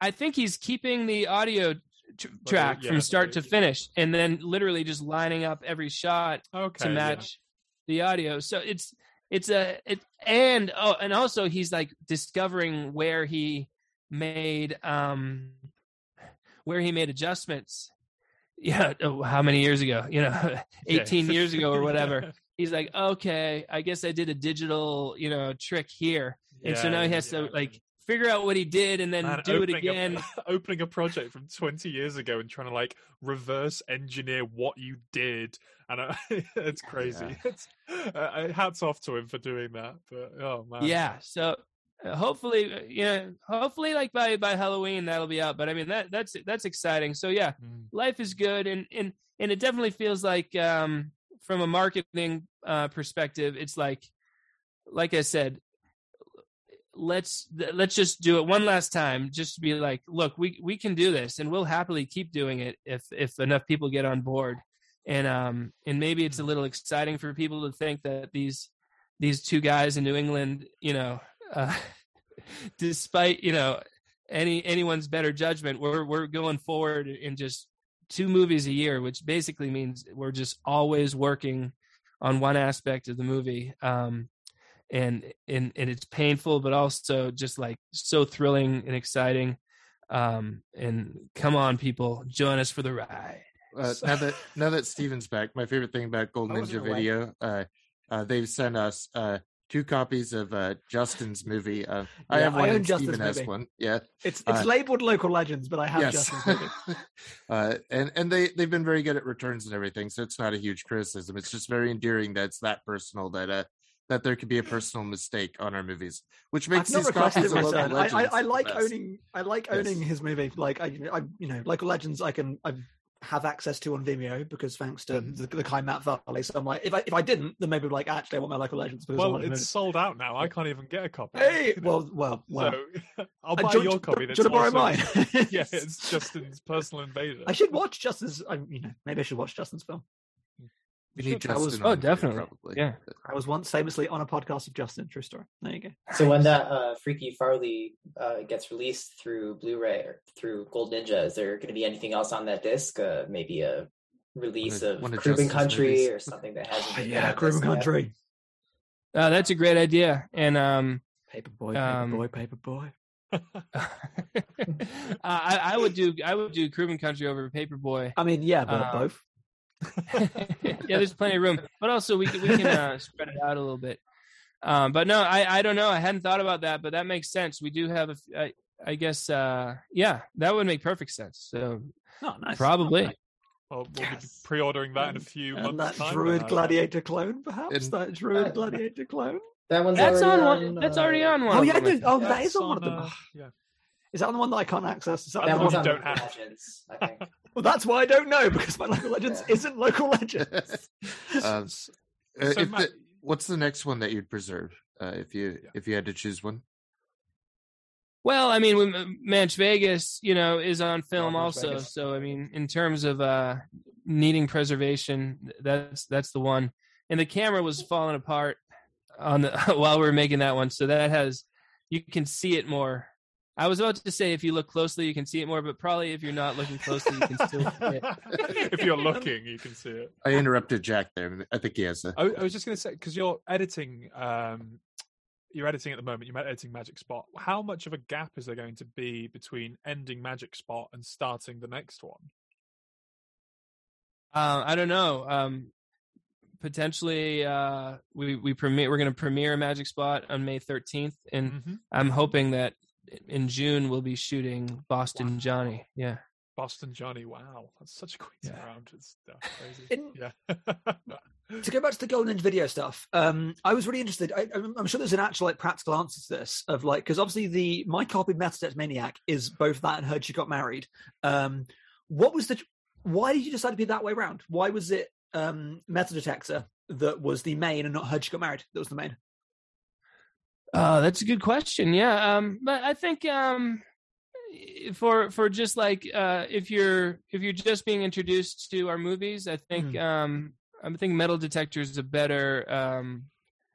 I think he's keeping the audio tr- track yeah, from start to finish, and then literally just lining up every shot okay. to yeah. match the audio. So it's it's a it and oh and also he's like discovering where he made um where he made adjustments. Yeah, oh, how many years ago? You know, [LAUGHS] 18 years ago or [LAUGHS] whatever. He's like, "Okay, I guess I did a digital, you know, trick here." And so now he has yeah. to like figure out what he did and then Man, do it opening a- again. [LAUGHS] opening a project from 20 years ago and trying to like reverse engineer what you did, and I, it's crazy. It's, uh, hats off to him for doing that. But oh man, yeah so uh, hopefully uh, you know hopefully like by by halloween that'll be out but i mean that that's that's exciting. So yeah Mm. life is good and and and it definitely feels like um from a marketing uh perspective it's like like i said let's let's just do it one last time just to be like look we we can do this and we'll happily keep doing it if if enough people get on board. And um and maybe it's a little exciting for people to think that these these two guys in New England, you know, uh, [LAUGHS] despite you know any anyone's better judgment, we're we're going forward in just two movies a year, which basically means we're just always working on one aspect of the movie. Um, and and and it's painful, but also just like so thrilling and exciting. Um, and come on, people, join us for the ride. Uh, now that [LAUGHS] now that Steven's back, my favorite thing about Golden Ninja. Video, uh, uh, they've sent us uh, two copies of uh, Justin's movie. Uh, I Yeah, have I own Justin's Steven movie. one. Yeah, It's it's Uh, labeled local legends, but I have yes. Justin's movie. [LAUGHS] uh, and and they they've been very good at returns and everything, so it's not a huge criticism. It's just very endearing that it's that personal that uh, that there could be a personal mistake on our movies, which makes I've these copies of local return. I, I, I like owning. I like Yes. owning his movie. Like I, I, you know, local legends. I can. I have access to on Vimeo because thanks to Mm-hmm. the, the kind Matt Farley. So I'm like, if I if I didn't, then maybe like actually I want my local legends Well, it's sold out now. I can't even get a copy. Hey, well, [LAUGHS] well, well. so [LAUGHS] I'll buy do your copy. do That's you borrow mine? [LAUGHS] yeah, it's Justin's personal invasion. I should watch Justin's. I, you know, maybe I should watch Justin's film. We need I was- Justin. oh, on here, definitely. Probably. Yeah. I was once famously on a podcast of Justin. True story. There you go. So when that uh, Freaky Farley uh, gets released through Blu-ray or through Gold Ninja, is there going to be anything else on that disc? Uh, maybe a release One of- of one of Proven Justin's Country movies. or something that hasn't. Oh, [LAUGHS] been yeah, on yet? Country. [LAUGHS] Uh, that's a great idea, and um, Paperboy, Um, Paperboy, Paperboy. uh, [LAUGHS] I, I would do I would do Proven Country over Paperboy. I mean, yeah, but Uh, both. [LAUGHS] yeah, there's plenty of room, but also we can, we can uh, [LAUGHS] spread it out a little bit. Um, but no, I I don't know. I hadn't thought about that, but that makes sense. We do have a, f- I, I guess, uh, yeah, that would make perfect sense. So Oh, nice. probably. Well, we'll Yes. be pre-ordering that in a few And months' that time. Druid Gladiator clone, perhaps? And- that Druid Uh, Gladiator clone? That one's That's on already one. That's uh, already on one. Oh, yeah, them, dude. Oh, that That's on one of them. uh, yeah. Is that the one that I can't access? Is that, That the one's one? on don't have. Legends, I think. [LAUGHS] Well, that's why I don't know because my local legends Yeah. isn't local legends. [LAUGHS] [LAUGHS] Um, uh, So, if Matt- the, what's the next one that you'd preserve uh, if you Yeah. if you had to choose one? Well, I mean, when Manch Vegas, you know, is on film Manch also. Vegas. So, I mean, in terms of uh, needing preservation, that's that's the one. And the camera was falling apart on the while we were making that one, so that has you can see it more. I was about to say if you look closely, you can see it more, but probably if you're not looking closely, you can still see it. [LAUGHS] if you're looking, you can see it. I interrupted Jack there. I think he has a. I, I was just going to say because you're editing, um, you're editing at the moment. You're editing Magic Spot. How much of a gap is there going to be between ending Magic Spot and starting the next one? Uh, I don't know. Um, potentially, uh, we we premiere. We're going to premiere Magic Spot on May 13th, and Mhm. I'm hoping that in June we'll be shooting Boston Johnny. Yeah. Boston Johnny. Wow, that's such a quick Yeah. turnaround. It's uh, crazy. In- yeah. to go back to the Gold Ninja video stuff, um, I was really interested. I, I'm I'm sure there's an actual like practical answer to this of like because obviously the my copy of Metal Detector Maniac is both that and Heard She Got Married. Um, what was the? Why did you decide to be that way around? Why was it um, Metal Detector that was the main and not Heard She Got Married that was the main? Uh, that's a good question. Yeah, um, but I think um, for for just like uh, if you're if you're just being introduced to our movies, I think Mm. um, I think Metal Detector is a better um,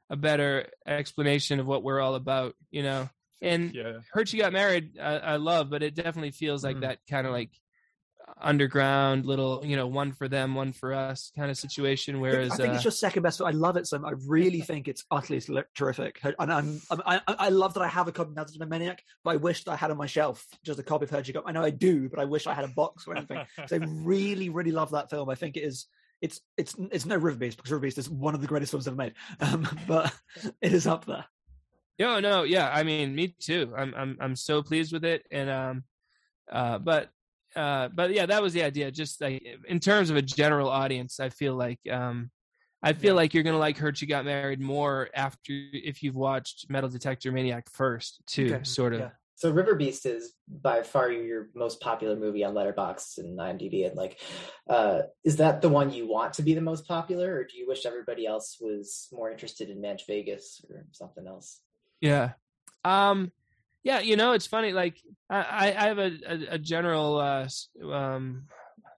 a better explanation of what we're all about. You know, and Yeah. Heard She Got Married, I, I love, but it definitely feels like Mhm. that kind of like underground little, you know, one for them, one for us kind of situation. Whereas, I think uh, it's your second best. I love it so. I really think it's utterly terrific, and I'm, I'm I, I love that I have a copy of the Maniac. But I wish that I had on my shelf just a copy of Got. I know I do, but I wish I had a box or anything. [LAUGHS] so I really, really love that film. I think it is. It's it's it's no River Beast because River Beast is one of the greatest films ever made, [LAUGHS] um, but [LAUGHS] it is up there. No, no, yeah. I mean, me too. I'm I'm I'm so pleased with it, and um, uh, but uh, but yeah, that was the idea. Just like in terms of a general audience, I feel like um, I feel like you're gonna like Heard She Got Married more after if you've watched Metal Detector Maniac first, too. Okay, Sort of. yeah. So River Beast is by far your most popular movie on Letterboxd and IMDb. And like, uh, is that the one you want to be the most popular, or do you wish everybody else was more interested in Manch Vegas or something else? Yeah. Um yeah, you know, it's funny, like I, I have a, a, a general uh um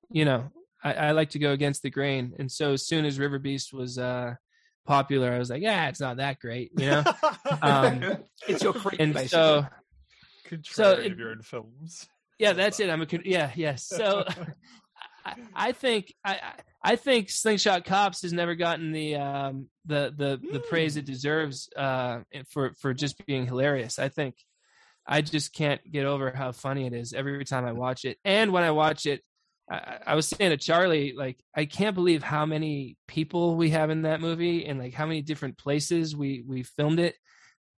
you know, I, I like to go against the grain. And so as soon as River Beast was uh popular, I was like, yeah, it's not that great, you know? Um, [LAUGHS] it's your creep, and basically. so Contrary it- of your own films. yeah, that's it. I'm a yeah, yes. So [LAUGHS] I, I think I I- I think Slingshot Cops has never gotten the um the the the praise it deserves uh for for just being hilarious. I think I just can't get over how funny it is every time I watch it. And when I watch it, I, I was saying to Charlie, like I can't believe how many people we have in that movie and like how many different places we we filmed it,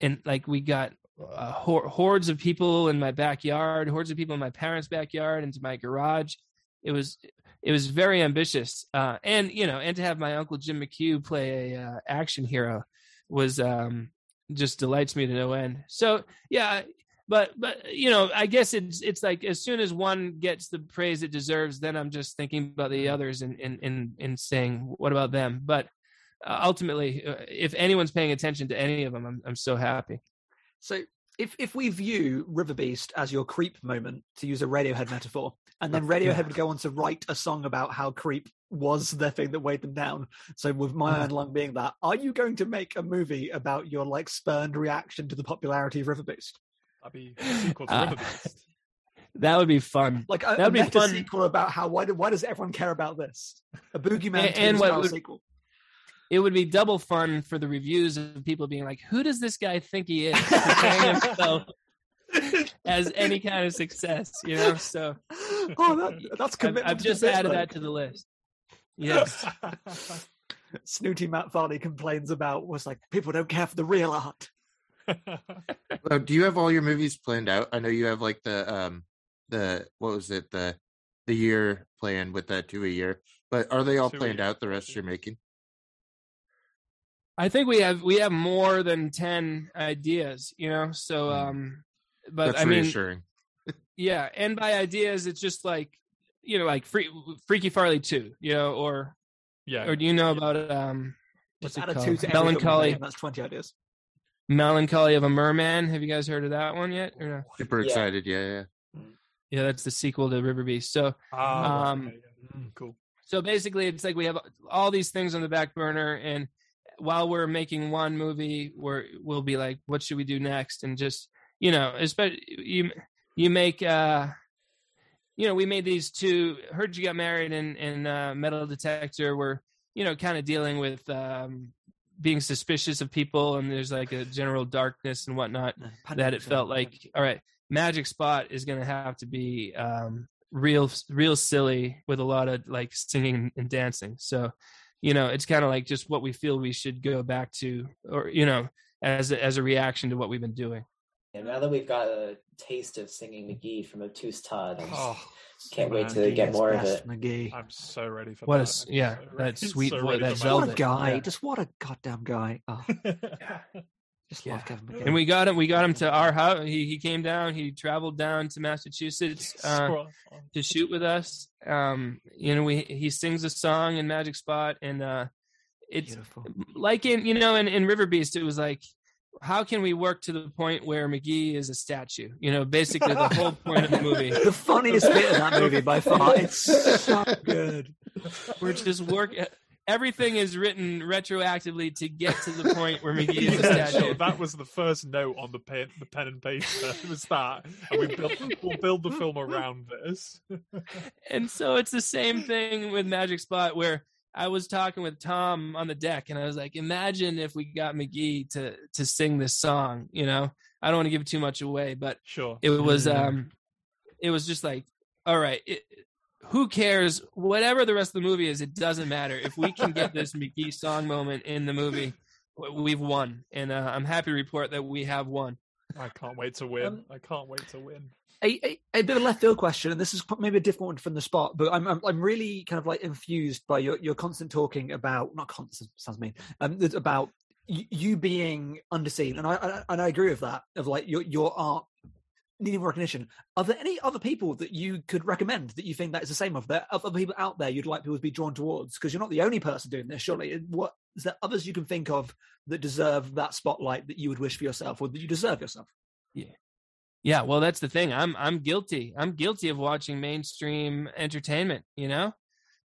and like we got uh, hor- hordes of people in my backyard, hordes of people in my parents' backyard, into my garage. It was it was very ambitious, uh, and you know, and to have my uncle Jim McHugh play a uh, action hero was um, just delights me to no end. So yeah, but but you know, I guess it's it's like as soon as one gets the praise it deserves, then I'm just thinking about the others and and and, and saying what about them. But uh, ultimately, uh, if anyone's paying attention to any of them, I'm I'm so happy. So if if we view River Beast as your creep moment, to use a Radiohead metaphor, and then [LAUGHS] Radiohead would go on to write a song about how creep was the thing that weighed them down. So with My Iron Lung being that, are you going to make a movie about your like spurned reaction to the popularity of River Beast? That'd be a sequel to Uh, River Beast. [LAUGHS] That would be fun. Like a, That'd a be fun. sequel about how why do, why does everyone care about this? A Boogeyman And- and what would- sequel. It would be double fun for the reviews of people being like, "Who does this guy think he is?" [LAUGHS] Himself as any kind of success, you know. So [LAUGHS] oh, that, that's I've, commitment. I've just Pittsburgh. added that to the list. Yes. Snooty Matt Farley complains about was like people don't care for the real art. Uh, do you have all your movies planned out? I know you have like the um the what was it the the year plan with that two a year, but are they all Two planned out? The rest you're making? I think we have we have more than ten ideas, you know. So, Mm. um, but That's I mean, reassuring. [LAUGHS] yeah, and by ideas, it's just like you know, like Free, Freaky Farley two, you know, or yeah. or do you know about um, what's Just it called? two to every film you Melancholy, That's twenty ideas. Melancholy of a Merman. Have you guys heard of that one yet? Or no? Super Yeah. excited. Yeah, yeah. Yeah, that's the sequel to River Beast. So, Ah, Um, okay, yeah. Mm, cool. so basically, it's like we have all these things on the back burner, and while we're making one movie, we're we'll be like, what should we do next? And just you know, especially you you make uh, you know, we made these two. Heard you got married and and uh, Metal Detector. We're you know, kind of dealing with um, being suspicious of people, and there's like a general darkness and whatnot that it felt like all right magic spot is going to have to be um real real silly with a lot of like singing and dancing. So you know it's kind of like just what we feel we should go back to or you know as a, as a reaction to what we've been doing And now that we've got a taste of singing McGee from Obtuse Todd, I Oh, can't wait man. to get more of it. McGee. I'm so ready for What a that. yeah, so that [LAUGHS] sweet so voice, ready that for What a guy! Yeah. Just what a goddamn guy! Oh, [LAUGHS] just love Yeah. Kevin McGee. and we got him we got him to our house he, he came down he traveled down to massachusetts uh, to shoot with us um you know we he sings a song in magic spot and uh it's Beautiful. like in you know in, in river beast it was like how can we work to the point where McGee is a statue? You know, basically the whole [LAUGHS] point of the movie. The funniest bit of that movie by far. It's so good. We're just work. Everything is written retroactively to get to the point where McGee is a statue. sure. That was the first note on the pen, the pen and paper. It [LAUGHS] was that, and we built, we'll build the film around this. and so it's the same thing with Magic Spot where I was talking with Tom on the deck and I was like, imagine if we got McGee to to sing this song, you know. I don't want to give too much away, but Sure. it was um it was just like, all right, it, who cares? Whatever the rest of the movie is, it doesn't matter. If we can get this [LAUGHS] McGee song moment in the movie, we've won. And uh, I'm happy to report that we have won. I can't wait to win. Um, I can't wait to win. A, a, bit of a left field question, and this is maybe a different one from the spot, but I'm I'm, I'm really kind of like infused by your, your constant talking about not constant sounds mean um about you, being underseen, and I, I and I agree with that of like your your art needing recognition. Are there any other people that you could recommend that you think that is the same of? There other people out there you'd like people to be drawn towards because you're not the only person doing this. Surely, what is there others you can think of that deserve that spotlight that you would wish for yourself or that you deserve yourself? Yeah, well, that's the thing. I'm I'm guilty. I'm guilty of watching mainstream entertainment. You know,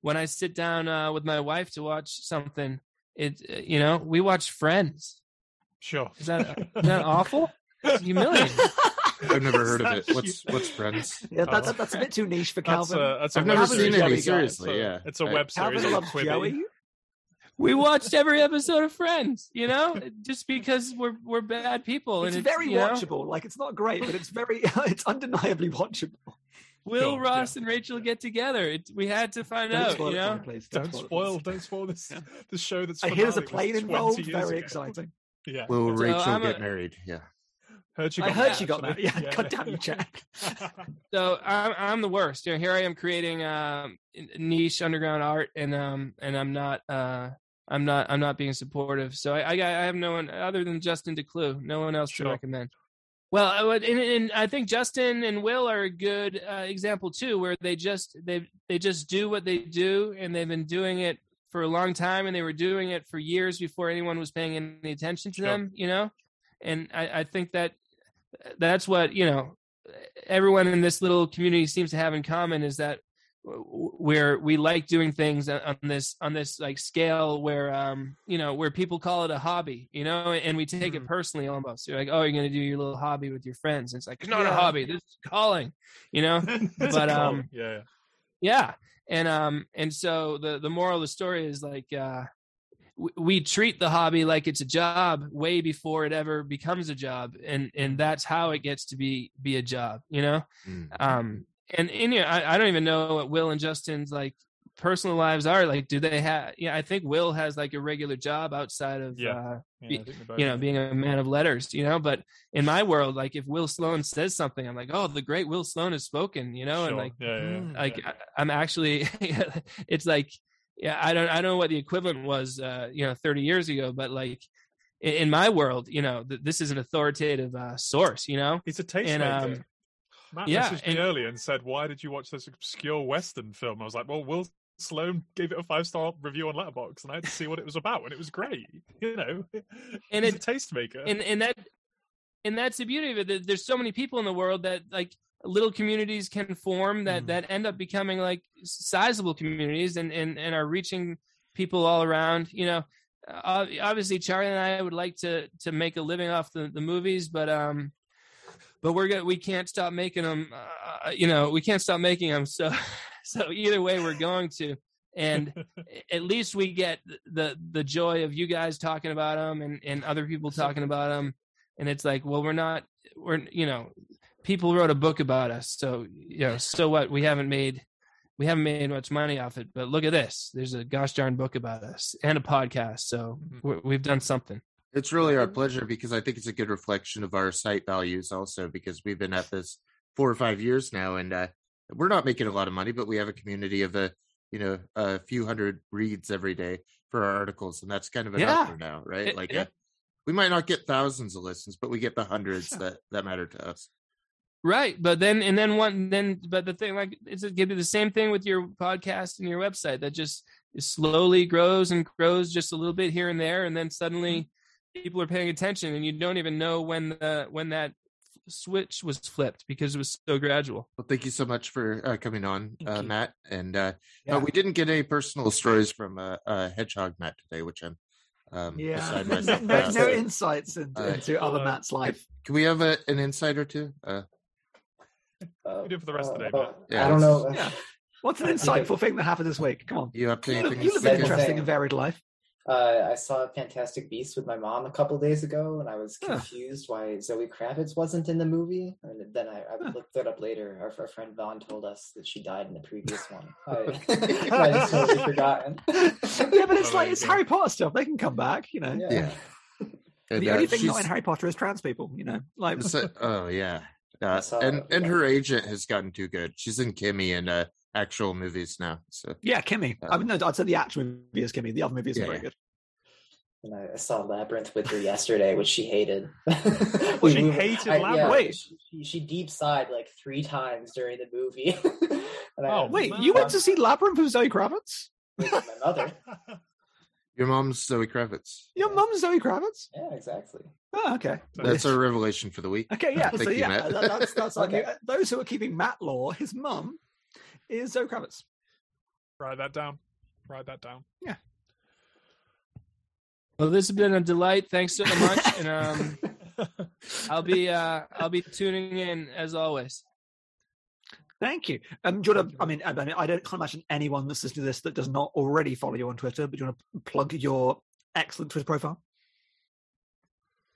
when I sit down uh, with my wife to watch something, it uh, you know we watch Friends. Sure. Is that is that awful? It's humiliating. [LAUGHS] I've never heard of it. [LAUGHS] What's what's Friends? Yeah, Oh. that, that- that's a bit too niche for That's Calvin. a, that's a I've never series. seen any, It's a- seriously, yeah. It's a web series. Calvin loves Joey. We watched every episode of Friends. You know, just because we're we're bad people. It's and very you know, watchable. Like it's not great, but it's very [LAUGHS] it's undeniably watchable. Will Sure, Ross and Rachel get together? It, we had to find Don't out. You know, me, please. Don't spoil it, spoil. Don't spoil this. The show that's. I hear there's a plane involved. Very ago. exciting. Yeah. Will So Rachel I'm get a- married? Yeah. Heard she I got heard married, she got married. actually. Yeah, God damn you, Jack. so I'm I'm the worst. You know, here I am creating um, niche underground art, and um, and I'm not uh, I'm not I'm not being supportive. So I I, I have no one other than Justin Decloux. No one else Sure. to recommend. Well, I would- and, and I think Justin and Will are a good uh, example too, where they just they they just do what they do, and they've been doing it for a long time, and they were doing it for years before anyone was paying any attention to Sure. them. You know, and I, I think that that's what you know everyone in this little community seems to have in common is that where we like doing things on this on this like scale where um you know where people call it a hobby you know and we take it Mhm. personally almost. You're like oh you're gonna do your little hobby with your friends. It's like it's not a hobby. this is calling you know? [LAUGHS] But, um, yeah, yeah. yeah. And um and so the the moral of the story is like uh we, we treat the hobby like it's a job way before it ever becomes a job and and that's how it gets to be be a job you know? Mm. um and in here I, I don't even know what will and justin's like personal lives are like do they have yeah i think will has like a regular job outside of Yeah. uh Yeah, be- I think they both you know being a man of letters you know? But in my world like if will sloan says something i'm like oh the great will sloan has spoken you know? And like yeah, like I, i'm actually [LAUGHS] it's like yeah i don't i don't know what the equivalent was uh you know 30 years ago but like in, in my world you know th- this is an authoritative uh source you know? He's a tastemaker. and, um, Matt yeah, messaged and- me earlier and said, "Why did you watch this obscure Western film?" I was like, "Well, Will Sloan gave it a five star review on Letterboxd, and I had to see what it was about, and it was great. You know, [LAUGHS] And he's it- a tastemaker. and and that and that's the beauty of it there's so many people in the world that like little communities can form that Mhm. that end up becoming like sizable communities and and and are reaching people all around you know uh, obviously charlie and i would like to to make a living off the, the movies but um but we're gonna we can't stop making them uh, you know we can't stop making them so [LAUGHS] so either way we're going to. And [LAUGHS] at least we get the the joy of you guys talking about them and and other people talking about them and it's like well we're not we're you know people wrote a book about us so you know so what? We haven't made we haven't made much money off it but look at this. There's a gosh darn book about us and a podcast so Mhm. we're, we've done something It's really our pleasure because I think it's a good reflection of our site values also because we've been at this four or five years now and uh, we're not making a lot of money, but we have a community of a you know a few hundred reads every day for our articles, and that's kind of enough Yeah. for now, right? It- like yeah. uh, we might not get thousands of listens, but we get the hundreds [LAUGHS] that that matter to us. Right, but then and then one then but the thing like it's it could be the same thing with your podcast and your website that just slowly grows and grows just a little bit here and there, and then suddenly people are paying attention, and you don't even know when the when that switch was flipped because it was so gradual. Well, thank you so much for uh, coming on, uh. Matt. And uh, Yeah. uh, we didn't get any personal stories from uh, uh, Hedgehog Matt today, which I'm um, Yeah, [LAUGHS] no, no, no insights into, Uh, into other uh, Matt's life. Can we have a, an insight or two? Uh, Uh, We do for the rest of the day, uh, Matt. Yeah, I don't know. Yeah. [LAUGHS] What's an insightful thing that happened this week? Come on. you have to You, anything? you live an interesting and varied life. Uh, I saw Fantastic Beasts with my mom a couple days ago, and I was Huh. confused why Zoe Kravitz wasn't in the movie. And then I, I Huh. looked it up later. Our, our friend Vaughn told us that she died in the previous one. [LAUGHS] I, I just totally forgotten. [LAUGHS] yeah, but it's Oh, like it's you. Harry Potter stuff. They can come back, you know. Yeah. Yeah. [LAUGHS] And, The uh, only thing not she's- in Harry Potter is trans people, you know. Like So- oh yeah, uh, saw and that, and yeah. her agent has gotten too good. She's in Kimi and uh, actual movies now. So yeah, Kimi. I um mean, no, I'd say the actual movie is Kimi. The other movie isn't Yeah, very yeah. good. And I, I saw Labyrinth with her yesterday, which she hated. [LAUGHS] Well, she hated I- Labyrinth? Wait. she, she, she deep sighed like three times during the movie. [LAUGHS] and Oh, Wait, you went to see Labyrinth with Zoe Kravitz? with my mother. [LAUGHS] your mom's Zoe Kravitz. Your mom's Zoe Kravitz? Yeah, exactly. Oh, okay. That's our revelation for the week. Okay, yeah. Thank so you, yeah, Matt. that- that's that's Okay. those who are keeping Matt law. His mum is Zoe Kravitz. Write that down. Write that down. Yeah. Well, this has been a delight. Thanks so much, [LAUGHS] and um, I'll be uh, I'll be tuning in as always. Thank you. Um, do you want to, I mean, I mean, I don't can't imagine anyone that's listening to this that does not already follow you on Twitter. But do you want to plug your excellent Twitter profile?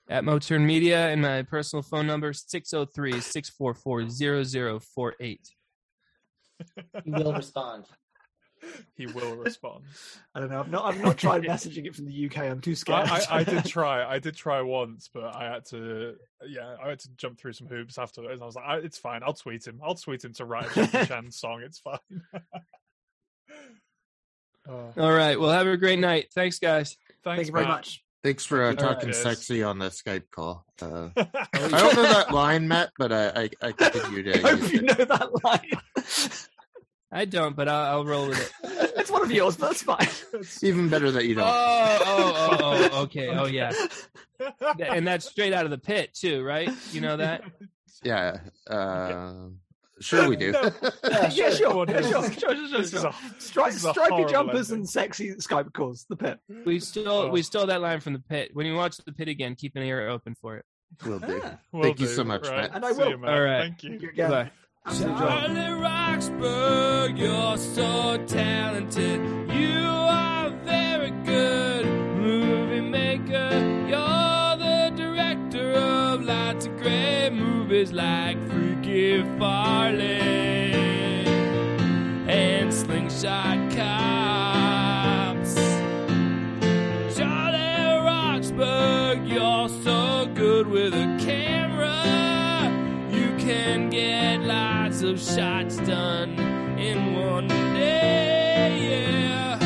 At Motern Media, and my personal phone number 603-644-0048. He will respond. [LAUGHS] He will respond. I don't know. I've not I've not tried messaging it from the UK. I'm too scared. I, I, I did [LAUGHS] try. I did try once, but I had to. Yeah, I had to jump through some hoops afterwards. And I was like, I, "It's fine. I'll tweet him. I'll tweet him to write a Jackie [LAUGHS] Chan song. It's fine." Oh, All right. Well, have a great night. Thanks, guys. thanks Thank you very Matt. much. Thanks for uh, talking Cheers. sexy on the Skype call. Uh, I don't know that line, Matt, but I I, I continue to I hope you it. know that line. I don't, but I'll, I'll roll with it. [LAUGHS] it's one of yours, but that's fine. [LAUGHS] Even better that you Oh, don't. oh, oh, oh, okay. Oh, yeah. [LAUGHS] And that's straight out of the pit, too, right? You know that? Yeah. Uh, sure we do. No. yeah, sure, Come on, yeah, this sure, sure, sure, sure, this is sure. a- Strike, this is stripy jumpers ending. and sexy Skype calls. The pit. We stole Oh. we stole that line from the pit. When you watch the pit again, keep an ear open for it. Will do. Ah, Will Thank you do. so much, Right. Matt. And I will. you, All right. Thank you. you Charlie Roxburgh, you're so talented. You are very good movie maker. You're the director of lots of great movies like Freaky Farley and Slingshot Cops. Charlie Roxburgh, you're so good with a of shots done in one day. Yeah.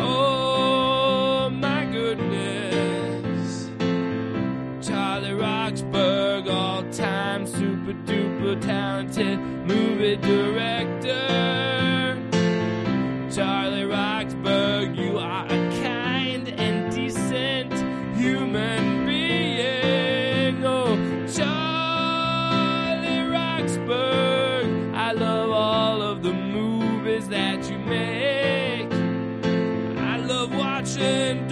Oh my goodness. Charlie Roxburgh, all time super duper talented movie director. Love